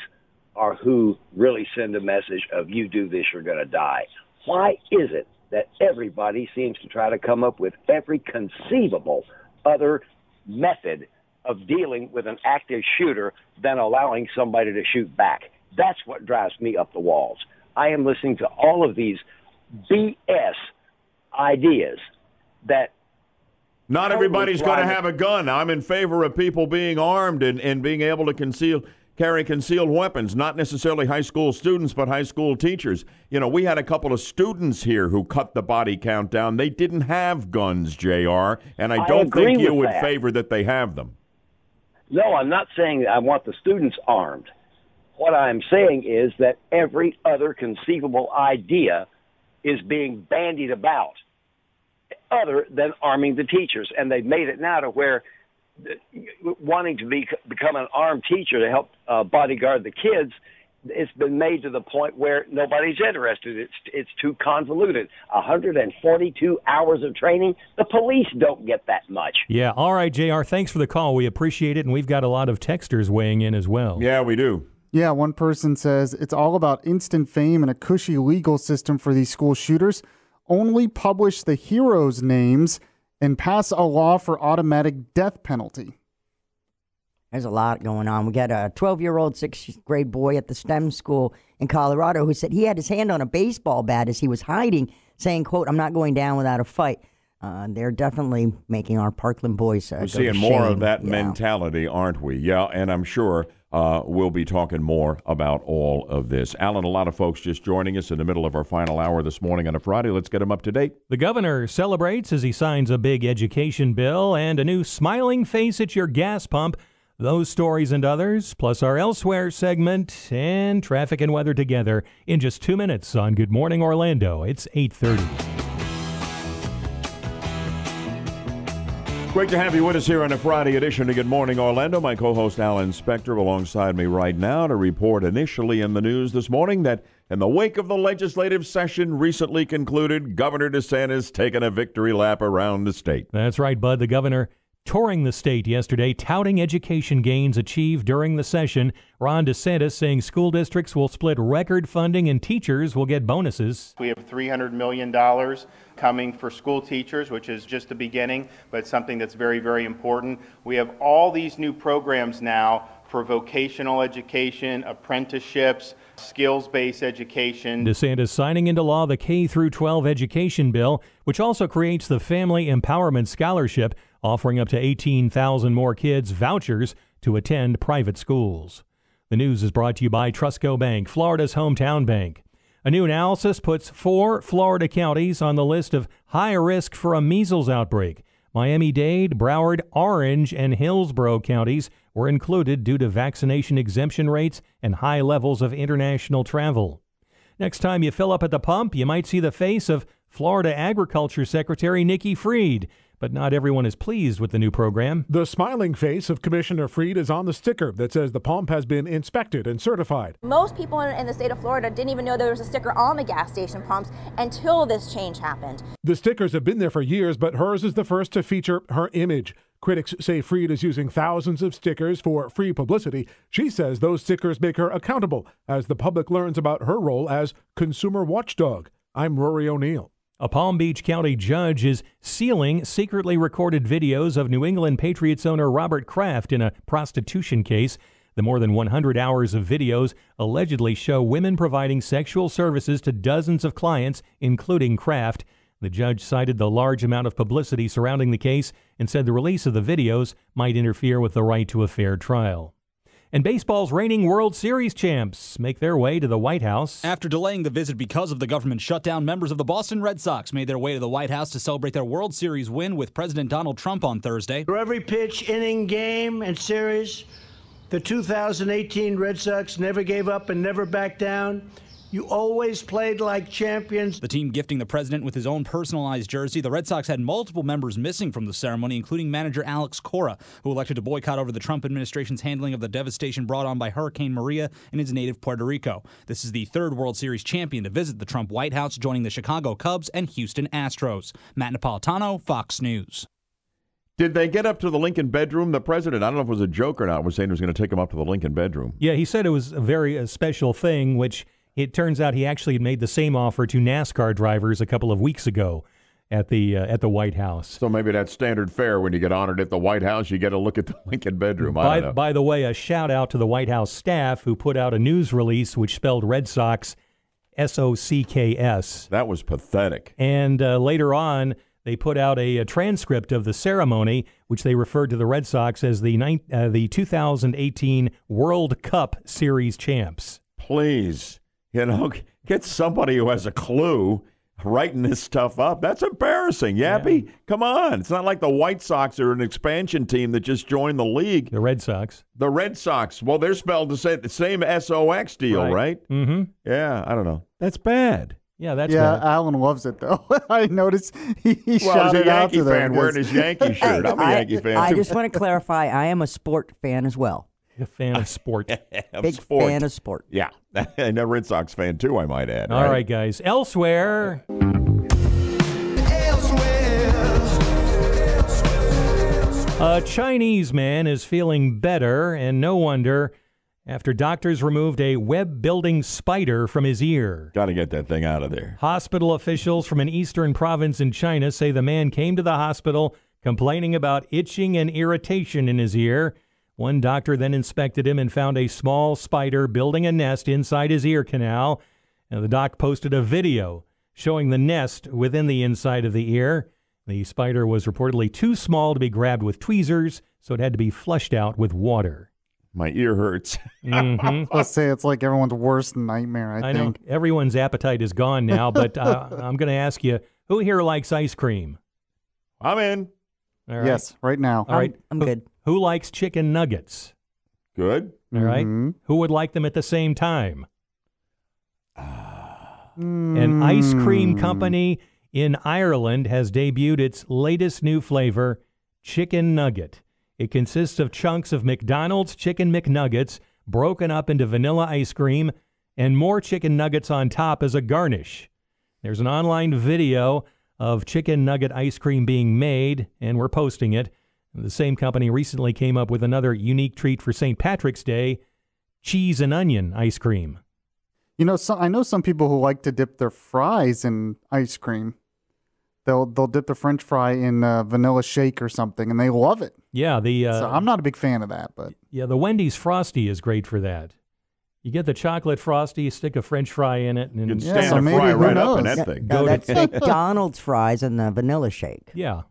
Speaker 29: are who really send a message of you do this, you're going to die. Why is it that everybody seems to try to come up with every conceivable other method of dealing with an active shooter than allowing somebody to shoot back? That's what drives me up the walls. I am listening to all of these BS ideas that
Speaker 2: Not everybody's going to have a gun. I'm in favor of people being armed and, and being able to conceal carry concealed weapons, not necessarily high school students, but high school teachers. You know, we had a couple of students here who cut the body count down. They didn't have guns, JR, and I
Speaker 29: I
Speaker 2: don't
Speaker 29: agree
Speaker 2: think you would
Speaker 29: that.
Speaker 2: favor that they have them.
Speaker 29: No, I'm not saying I want the students armed. What I'm saying is that every other conceivable idea is being bandied about other than arming the teachers. And they've made it now to where wanting to be, become an armed teacher to help uh, bodyguard the kids, it's been made to the point where nobody's interested. It's it's too convoluted. 142 hours of training. The police don't get that much.
Speaker 3: Yeah. All right, JR. Thanks for the call. We appreciate it. And we've got a lot of texters weighing in as well.
Speaker 2: Yeah, we do.
Speaker 7: Yeah, one person says it's all about instant fame and a cushy legal system for these school shooters. Only publish the heroes' names and pass a law for automatic death penalty.
Speaker 9: There's a lot going on. We got a 12 year old sixth grade boy at the STEM school in Colorado who said he had his hand on a baseball bat as he was hiding, saying, "quote I'm not going down without a fight." Uh, they're definitely making our Parkland boys. Uh,
Speaker 2: We're
Speaker 9: go to
Speaker 2: seeing more of that
Speaker 9: Yeah.
Speaker 2: mentality, aren't we? Yeah, and I'm sure uh, we'll be talking more about all of this. Alan, a lot of folks just joining us in the middle of our final hour this morning on a Friday. Let's get them up to date.
Speaker 3: The governor celebrates as he signs a big education bill and a new smiling face at your gas pump. Those stories and others, plus our elsewhere segment and traffic and weather together in just two minutes on Good Morning Orlando. It's 8:30.
Speaker 2: Great to have you with us here on a Friday edition of Good Morning Orlando. My co-host Alan Spector alongside me right now to report initially in the news this morning that in the wake of the legislative session recently concluded, Governor DeSantis taking a victory lap around the state.
Speaker 3: That's right, Bud. The governor touring the state yesterday, touting education gains achieved during the session. Ron DeSantis saying school districts will split record funding and teachers will get bonuses.
Speaker 13: We have $300 million coming for school teachers, which is just the beginning, but something that's very, very important. We have all these new programs now for vocational education, apprenticeships, skills-based education.
Speaker 3: DeSantis signing into law the K through 12 education bill, which also creates the Family Empowerment Scholarship, offering up to 18,000 more kids vouchers to attend private schools. The news is brought to you by Trustco Bank, Florida's hometown bank. A new analysis puts four Florida counties on the list of high risk for a measles outbreak. Miami Dade, Broward, Orange, and Hillsborough counties were included due to vaccination exemption rates and high levels of international travel. Next time you fill up at the pump, you might see the face of Florida Agriculture Secretary Nikki Fried. But not everyone is pleased with the new program.
Speaker 14: The smiling face of Commissioner Fried is on the sticker that says the pump has been inspected and certified.
Speaker 30: Most people in, in the state of Florida didn't even know there was a sticker on the gas station pumps until this change happened.
Speaker 14: The stickers have been there for years, but hers is the first to feature her image. Critics say Fried is using thousands of stickers for free publicity. She says those stickers make her accountable as the public learns about her role as consumer watchdog. I'm Rory O'Neill.
Speaker 3: A Palm Beach County judge is sealing secretly recorded videos of New England Patriots owner Robert Kraft in a prostitution case. The more than 100 hours of videos allegedly show women providing sexual services to dozens of clients, including Kraft. The judge cited the large amount of publicity surrounding the case and said the release of the videos might interfere with the right to a fair trial. And baseball's reigning World Series champs make their way to the White House.
Speaker 16: After delaying the visit because of the government shutdown, members of the Boston Red Sox made their way to the White House to celebrate their World Series win with President Donald Trump on Thursday.
Speaker 17: For every pitch, inning, game, and series, the 2018 Red Sox never gave up and never backed down. You always played like champions.
Speaker 16: The team gifting the president with his own personalized jersey. The Red Sox had multiple members missing from the ceremony, including manager Alex Cora, who elected to boycott over the Trump administration's handling of the devastation brought on by Hurricane Maria in his native Puerto Rico. This is the third World Series champion to visit the Trump White House, joining the Chicago Cubs and Houston Astros. Matt Napolitano, Fox News.
Speaker 2: Did they get up to the Lincoln bedroom? The president, I don't know if it was a joke or not, was saying he was going to take him up to the Lincoln bedroom.
Speaker 3: Yeah, he said it was a very uh, special thing, which it turns out he actually had made the same offer to NASCAR drivers a couple of weeks ago at the uh, at the White House.
Speaker 2: So maybe that's standard fare when you get honored at the White House, you get a look at the Lincoln bedroom. I
Speaker 3: By,
Speaker 2: don't know.
Speaker 3: by the way, a shout out to the White House staff who put out a news release which spelled Red Sox S O C K S.
Speaker 2: That was pathetic.
Speaker 3: And uh, later on, they put out a, a, transcript of the ceremony, which they referred to the Red Sox as the ni- uh, the 2018 World Cup Series champs.
Speaker 2: Please, you know, get somebody who has a clue writing this stuff up. That's embarrassing. Yappy, yeah. come on. It's not like the White Sox are an expansion team that just joined the league.
Speaker 3: The Red Sox.
Speaker 2: The Red Sox. Well, they're spelled the same, the same SOX deal, right? right?
Speaker 3: Mm-hmm.
Speaker 2: Yeah, I don't know. That's bad.
Speaker 3: Yeah, that's
Speaker 7: yeah.
Speaker 3: bad.
Speaker 7: Alan loves it though. I noticed he, he
Speaker 2: well,
Speaker 7: shouted
Speaker 2: a
Speaker 7: out
Speaker 2: Yankee
Speaker 7: to them.
Speaker 2: fan wearing his Yankee shirt. I'm a Yankee fan too.
Speaker 9: I
Speaker 2: too.
Speaker 9: just want to clarify. I am a sport fan as well.
Speaker 3: A fan of sport.
Speaker 2: of
Speaker 9: Big
Speaker 2: sport.
Speaker 9: fan of sport.
Speaker 2: Yeah, and a Red Sox fan too. I might add.
Speaker 3: All
Speaker 2: right,
Speaker 3: right guys. Elsewhere. A Chinese man is feeling better, and no wonder, after doctors removed a web building spider from his ear.
Speaker 2: Got to get that thing out of there.
Speaker 3: Hospital officials from an eastern province in China say the man came to the hospital complaining about itching and irritation in his ear. One doctor then inspected him and found a small spider building a nest inside his ear canal. And the doc posted a video showing the nest within the inside of the ear. The spider was reportedly too small to be grabbed with tweezers, so it had to be flushed out with water.
Speaker 2: My ear hurts.
Speaker 3: Mhm.
Speaker 7: Let's say it's like everyone's worst nightmare. I,
Speaker 3: I
Speaker 7: think.
Speaker 3: know everyone's appetite is gone now, but uh, I'm going to ask you who here likes ice cream?
Speaker 2: I'm in.
Speaker 3: All right.
Speaker 7: Yes, right now.
Speaker 3: All right.
Speaker 9: I'm
Speaker 3: Who-
Speaker 9: good.
Speaker 3: Who likes chicken nuggets?
Speaker 2: Good.
Speaker 3: All right.
Speaker 7: Mhm.
Speaker 3: Who would like them at the same time?
Speaker 7: Hmm.
Speaker 3: An ice cream company in Ireland has debuted its latest new flavor, Chicken Nugget. It consists of chunks of McDonald's Chicken McNuggets broken up into vanilla ice cream and more chicken nuggets on top as a garnish. There's an online video of chicken nugget ice cream being made, and we're posting it. The same company recently came up with another unique treat for St. Patrick's Day cheese and onion ice cream.
Speaker 7: You know, so, I know some people who like to dip their fries in ice cream. They'll they'll dip the French fry in uh, vanilla shake or something, and they love it.
Speaker 3: Yeah, the uh,
Speaker 7: so I'm not a big fan of that, but
Speaker 3: Yeah, the Wendy's Frosty is great for that. You get the chocolate Frosty, stick a French fry in it, and
Speaker 2: You can
Speaker 7: Yeah,
Speaker 2: stand
Speaker 7: so
Speaker 2: a
Speaker 7: maybe
Speaker 2: fry
Speaker 7: who
Speaker 2: right up in that
Speaker 9: No,
Speaker 2: thing.
Speaker 9: no, that's McDonald's fries and the vanilla shake.
Speaker 3: yeah,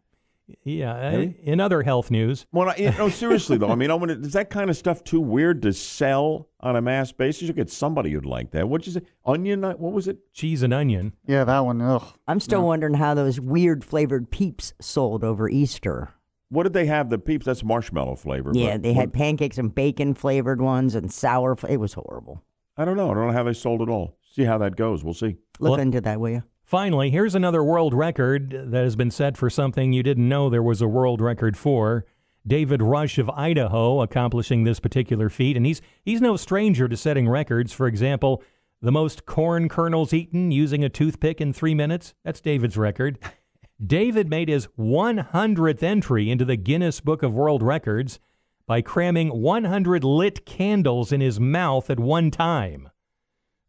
Speaker 3: yeah. uh, In other health news,
Speaker 2: Well, I, you know, seriously though, I mean, I want is that kind of stuff too weird to sell on a mass basis? You get somebody who'd like that. What'd you say? Onion? What was it?
Speaker 3: cheese and onion.
Speaker 7: yeah, that one. Ugh.
Speaker 9: I'm still wondering how those weird flavored peeps sold over Easter.
Speaker 2: What did they have? The peeps? That's marshmallow flavor.
Speaker 9: Yeah,
Speaker 2: but
Speaker 9: they
Speaker 2: what-
Speaker 9: had pancakes and bacon flavored ones and sour. Fl- it was horrible.
Speaker 2: I don't know. I don't know how they sold it all. See how that goes. We'll see.
Speaker 9: Look
Speaker 3: Well-
Speaker 9: into that, will you?
Speaker 3: Finally, here's another world record that has been set for something you didn't know there was a world record for. David Rush of Idaho accomplishing this particular feat, and he's he's no stranger to setting records. For example, the most corn kernels eaten using a toothpick in three minutes. That's David's record. David made his 100th entry into the Guinness Book of World Records by cramming 100 lit candles in his mouth at one time.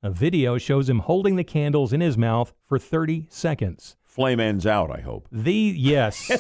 Speaker 3: A video shows him holding the candles in his mouth for 30 seconds.
Speaker 2: Flame ends out. I hope.
Speaker 3: The yes.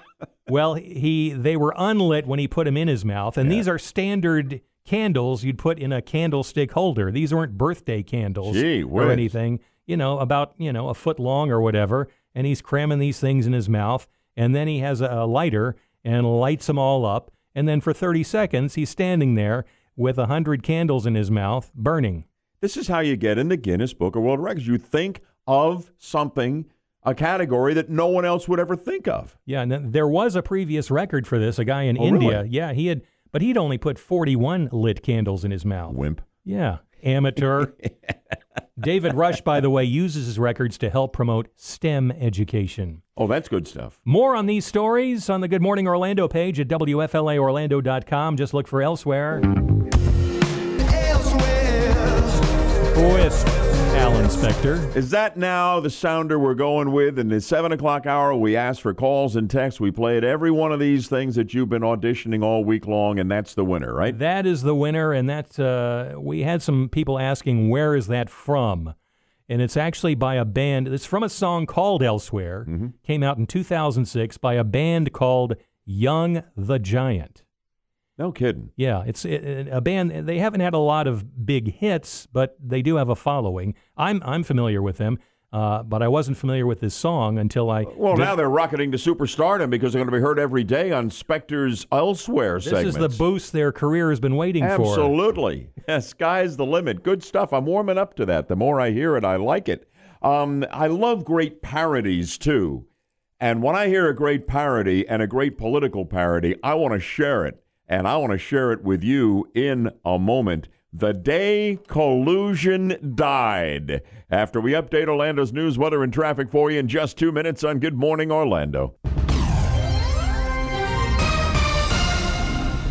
Speaker 3: well, he they were unlit when he put them in his mouth, and these are standard candles you'd put in a candlestick holder. These weren't birthday candles
Speaker 2: Gee
Speaker 3: or anything. You know, about you know a foot long or whatever. And he's cramming these things in his mouth, and then he has a, a lighter and lights them all up. And then for 30 seconds, he's standing there with a hundred candles in his mouth, burning.
Speaker 2: This is how you get in the Guinness Book of World Records. You think of something, a category that no one else would ever think of.
Speaker 3: Yeah, and then there was a previous record for this. A guy in
Speaker 2: Oh,
Speaker 3: India.
Speaker 2: really?
Speaker 3: Yeah, he had, but he'd only put 41 lit candles in his mouth.
Speaker 2: Wimp.
Speaker 3: Yeah, amateur. David Rush, by the way, uses his records to help promote STEM education.
Speaker 2: Oh, that's good stuff.
Speaker 3: More on these stories on the Good Morning Orlando page at WFLAOrlando.com. Just look for elsewhere. With Alan Spector.
Speaker 2: Is that now the sounder we're going with? In the seven o'clock hour, we ask for calls and texts. We played every one of these things that you've been auditioning all week long, and that's the winner, right?
Speaker 3: That is the winner, and that's uh, we had some people asking where is that from, and it's actually by a band. It's from a song called Elsewhere. Came out in 2006 by a band called Young the Giant.
Speaker 2: No kidding.
Speaker 3: Yeah, it's it, a band. They haven't had a lot of big hits, but they do have a following. I'm I'm familiar with them. Uh, but I wasn't familiar with this song until I.
Speaker 2: Well, now they're rocketing to superstardom because they're going to be heard every day on Spector's Elsewhere
Speaker 3: this
Speaker 2: segments.
Speaker 3: is the boost their career has been waiting for.
Speaker 2: Absolutely. Yeah, sky's the limit. Good stuff. I'm warming up to that. The more I hear it, I like it. Um, I love great parodies too. And when I hear a great parody and a great political parody, I want to share it. And I want to share it with you in a moment. The day collusion died. After we update Orlando's news, weather, and traffic for you in just two minutes on Good Morning Orlando.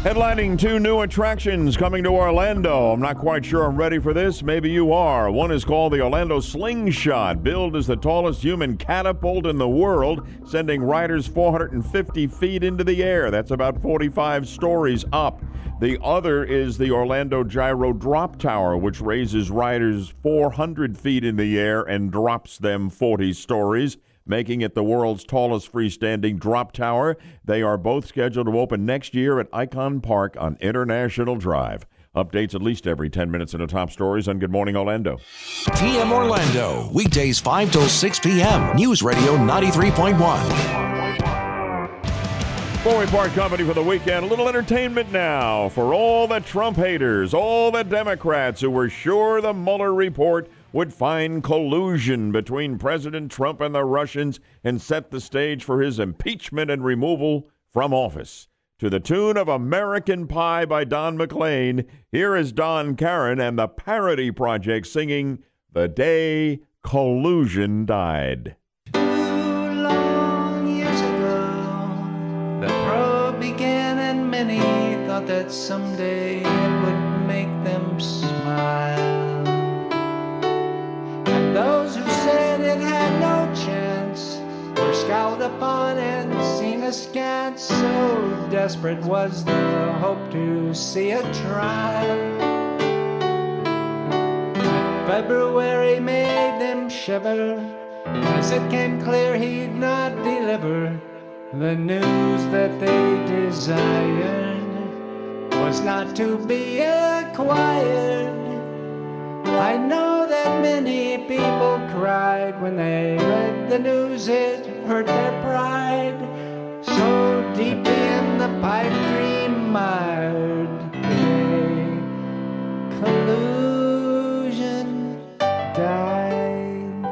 Speaker 2: Headlining two new attractions coming to Orlando. I'm not quite sure I'm ready for this. Maybe you are. One is called the Orlando Slingshot, billed as the tallest human catapult in the world, sending riders 450 feet into the air. That's about 45 stories up. The other is the Orlando Gyro Drop Tower, which raises riders 400 feet in the air and drops them 40 stories making it the world's tallest freestanding drop tower. They are both scheduled to open next year at Icon Park on International Drive. Updates at least every 10 minutes in the top stories on Good Morning Orlando.
Speaker 1: PM Orlando, weekdays 5 till 6 p.m. News Radio 93.1.
Speaker 2: Before we part company for the weekend, a little entertainment now for all the Trump haters, all the Democrats who were sure the Mueller report would find collusion between President Trump and the Russians and set the stage for his impeachment and removal from office. To the tune of American Pie by Don McLean, here is Don Caron and the Parody Project singing The Day Collusion Died.
Speaker 31: began, and many thought that someday it would make them smile. Those who said it had no chance were scowled upon and seen askance. So desperate was the hope to see a trial. February made them shiver as it came clear he'd not deliver the news that they desired was not to be acquired. I know that many people cried when they read the news, it hurt their pride. So deep in the pipe dream mired, collusion died.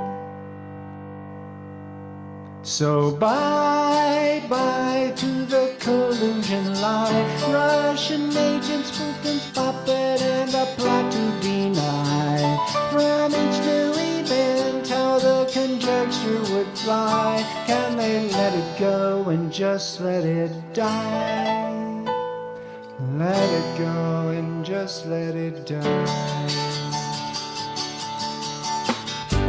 Speaker 31: So bye bye to the collusion lie. Russian agents and puppet and a plot to deny. From each new event, how the conjecture would fly. Can they let it go and just let it die? Let it go and just let it die.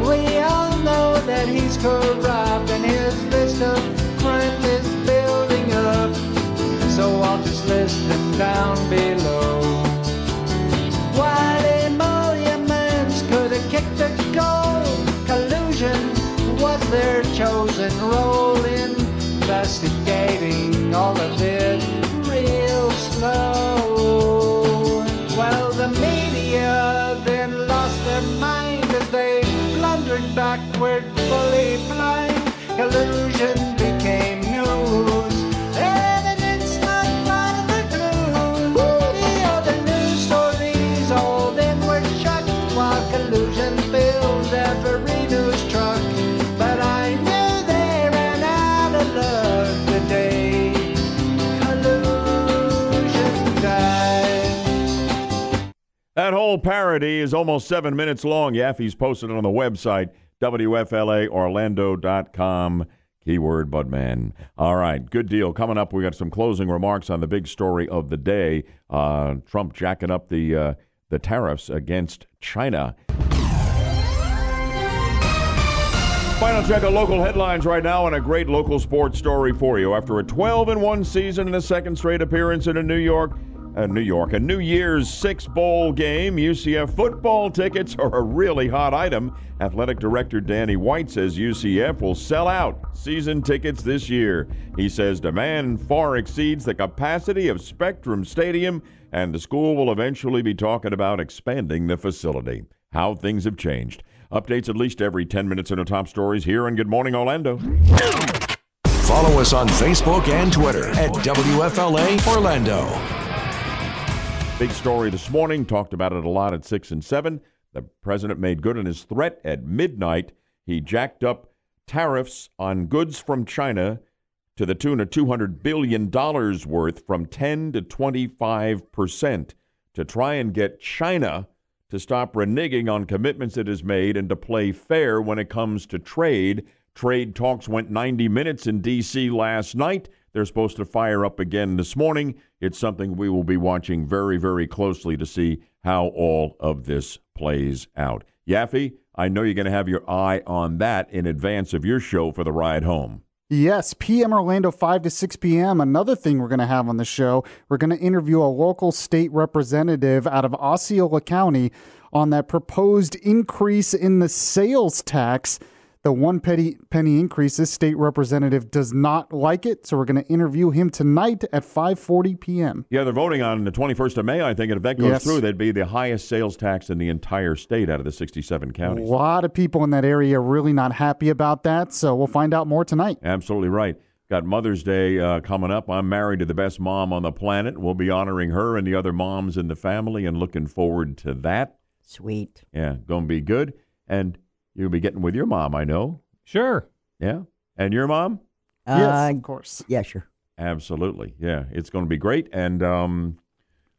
Speaker 31: We all know that he's corrupt and his list of crime is building up. So I'll just list them down below. While their chosen role. In investigating all of it real slow. Well, the media then lost their mind as they blundered backward, fully blind. Collusion
Speaker 2: That whole parody is almost seven minutes long. Yaffee's posted it on the website, WFLAOrlando.com. Keyword Budman. All right, good deal. Coming up, we got some closing remarks on the big story of the day. Uh, Trump jacking up the uh, the tariffs against China. Final check of local headlines right now and a great local sports story for you. After a 12 and 1 season and a second straight appearance in New York, uh, New York. A New Year's Six Bowl game. UCF football tickets are a really hot item. Athletic Director Danny White says UCF will sell out season tickets this year. He says demand far exceeds the capacity of Spectrum Stadium, and the school will eventually be talking about expanding the facility. How things have changed. Updates at least every 10 minutes in the top stories here on Good Morning Orlando.
Speaker 1: Follow us on Facebook and Twitter at WFLA Orlando.
Speaker 2: Big story this morning. Talked about it a lot at 6 and 7. The president made good on his threat at midnight. He jacked up tariffs on goods from China to the tune of $200 billion worth from 10 to 25 percent to try and get China to stop reneging on commitments it has made and to play fair when it comes to trade. Trade talks went 90 minutes in D.C. last night. They're supposed to fire up again this morning. It's something we will be watching very, very closely to see how all of this plays out. Yaffee, I know you're going to have your eye on that in advance of your show for the ride home.
Speaker 7: Yes, PM Orlando, 5 to 6 p.m. Another thing we're going to have on the show, we're going to interview a local state representative out of Osceola County on that proposed increase in the sales tax the one penny penny increase. This state representative does not like it, so we're going to interview him tonight at 5:40 p.m.
Speaker 2: Yeah, they're voting on the 21st of May, I think, and if that goes
Speaker 7: Yes.
Speaker 2: through, that'd be the highest sales tax in the entire state out of the 67 counties.
Speaker 7: A lot of people in that area are really not happy about that, so we'll find out more tonight.
Speaker 2: Absolutely right. Got Mother's Day uh, coming up. I'm married to the best mom on the planet. We'll be honoring her and the other moms in the family and looking forward to that.
Speaker 9: Sweet.
Speaker 2: Yeah, going to be good. And you'll be getting with your mom, I know.
Speaker 3: Sure.
Speaker 2: Yeah. And your mom?
Speaker 9: Uh,
Speaker 7: of course.
Speaker 9: Yeah, sure.
Speaker 2: Absolutely. Yeah, it's going to be great. And um,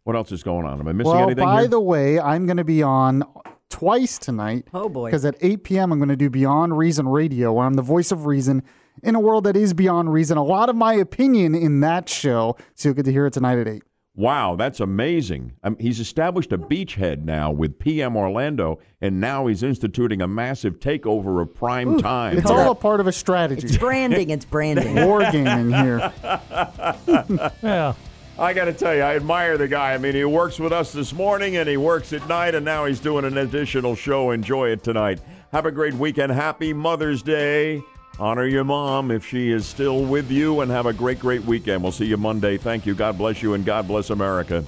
Speaker 2: what else is going on? Am I missing
Speaker 7: well,
Speaker 2: anything
Speaker 7: by
Speaker 2: here?
Speaker 7: the way, I'm going to be on twice tonight.
Speaker 9: Oh boy!
Speaker 7: Because at 8 p.m. I'm going to do Beyond Reason Radio, where I'm the voice of reason in a world that is beyond reason. A lot of my opinion in that show, so you'll get to hear it tonight at 8.
Speaker 2: Wow, that's amazing. Um, he's established a beachhead now with PM Orlando, and now he's instituting a massive takeover of prime time.
Speaker 7: It's all a part of a strategy.
Speaker 9: It's branding. It's branding.
Speaker 7: Wargaming here.
Speaker 3: yeah.
Speaker 2: I got to tell you, I admire the guy. I mean, he works with us this morning and he works at night, and now he's doing an additional show. Enjoy it tonight. Have a great weekend. Happy Mother's Day. Honor your mom if she is still with you, and have a great, great weekend. We'll see you Monday. Thank you. God bless you, and God bless America.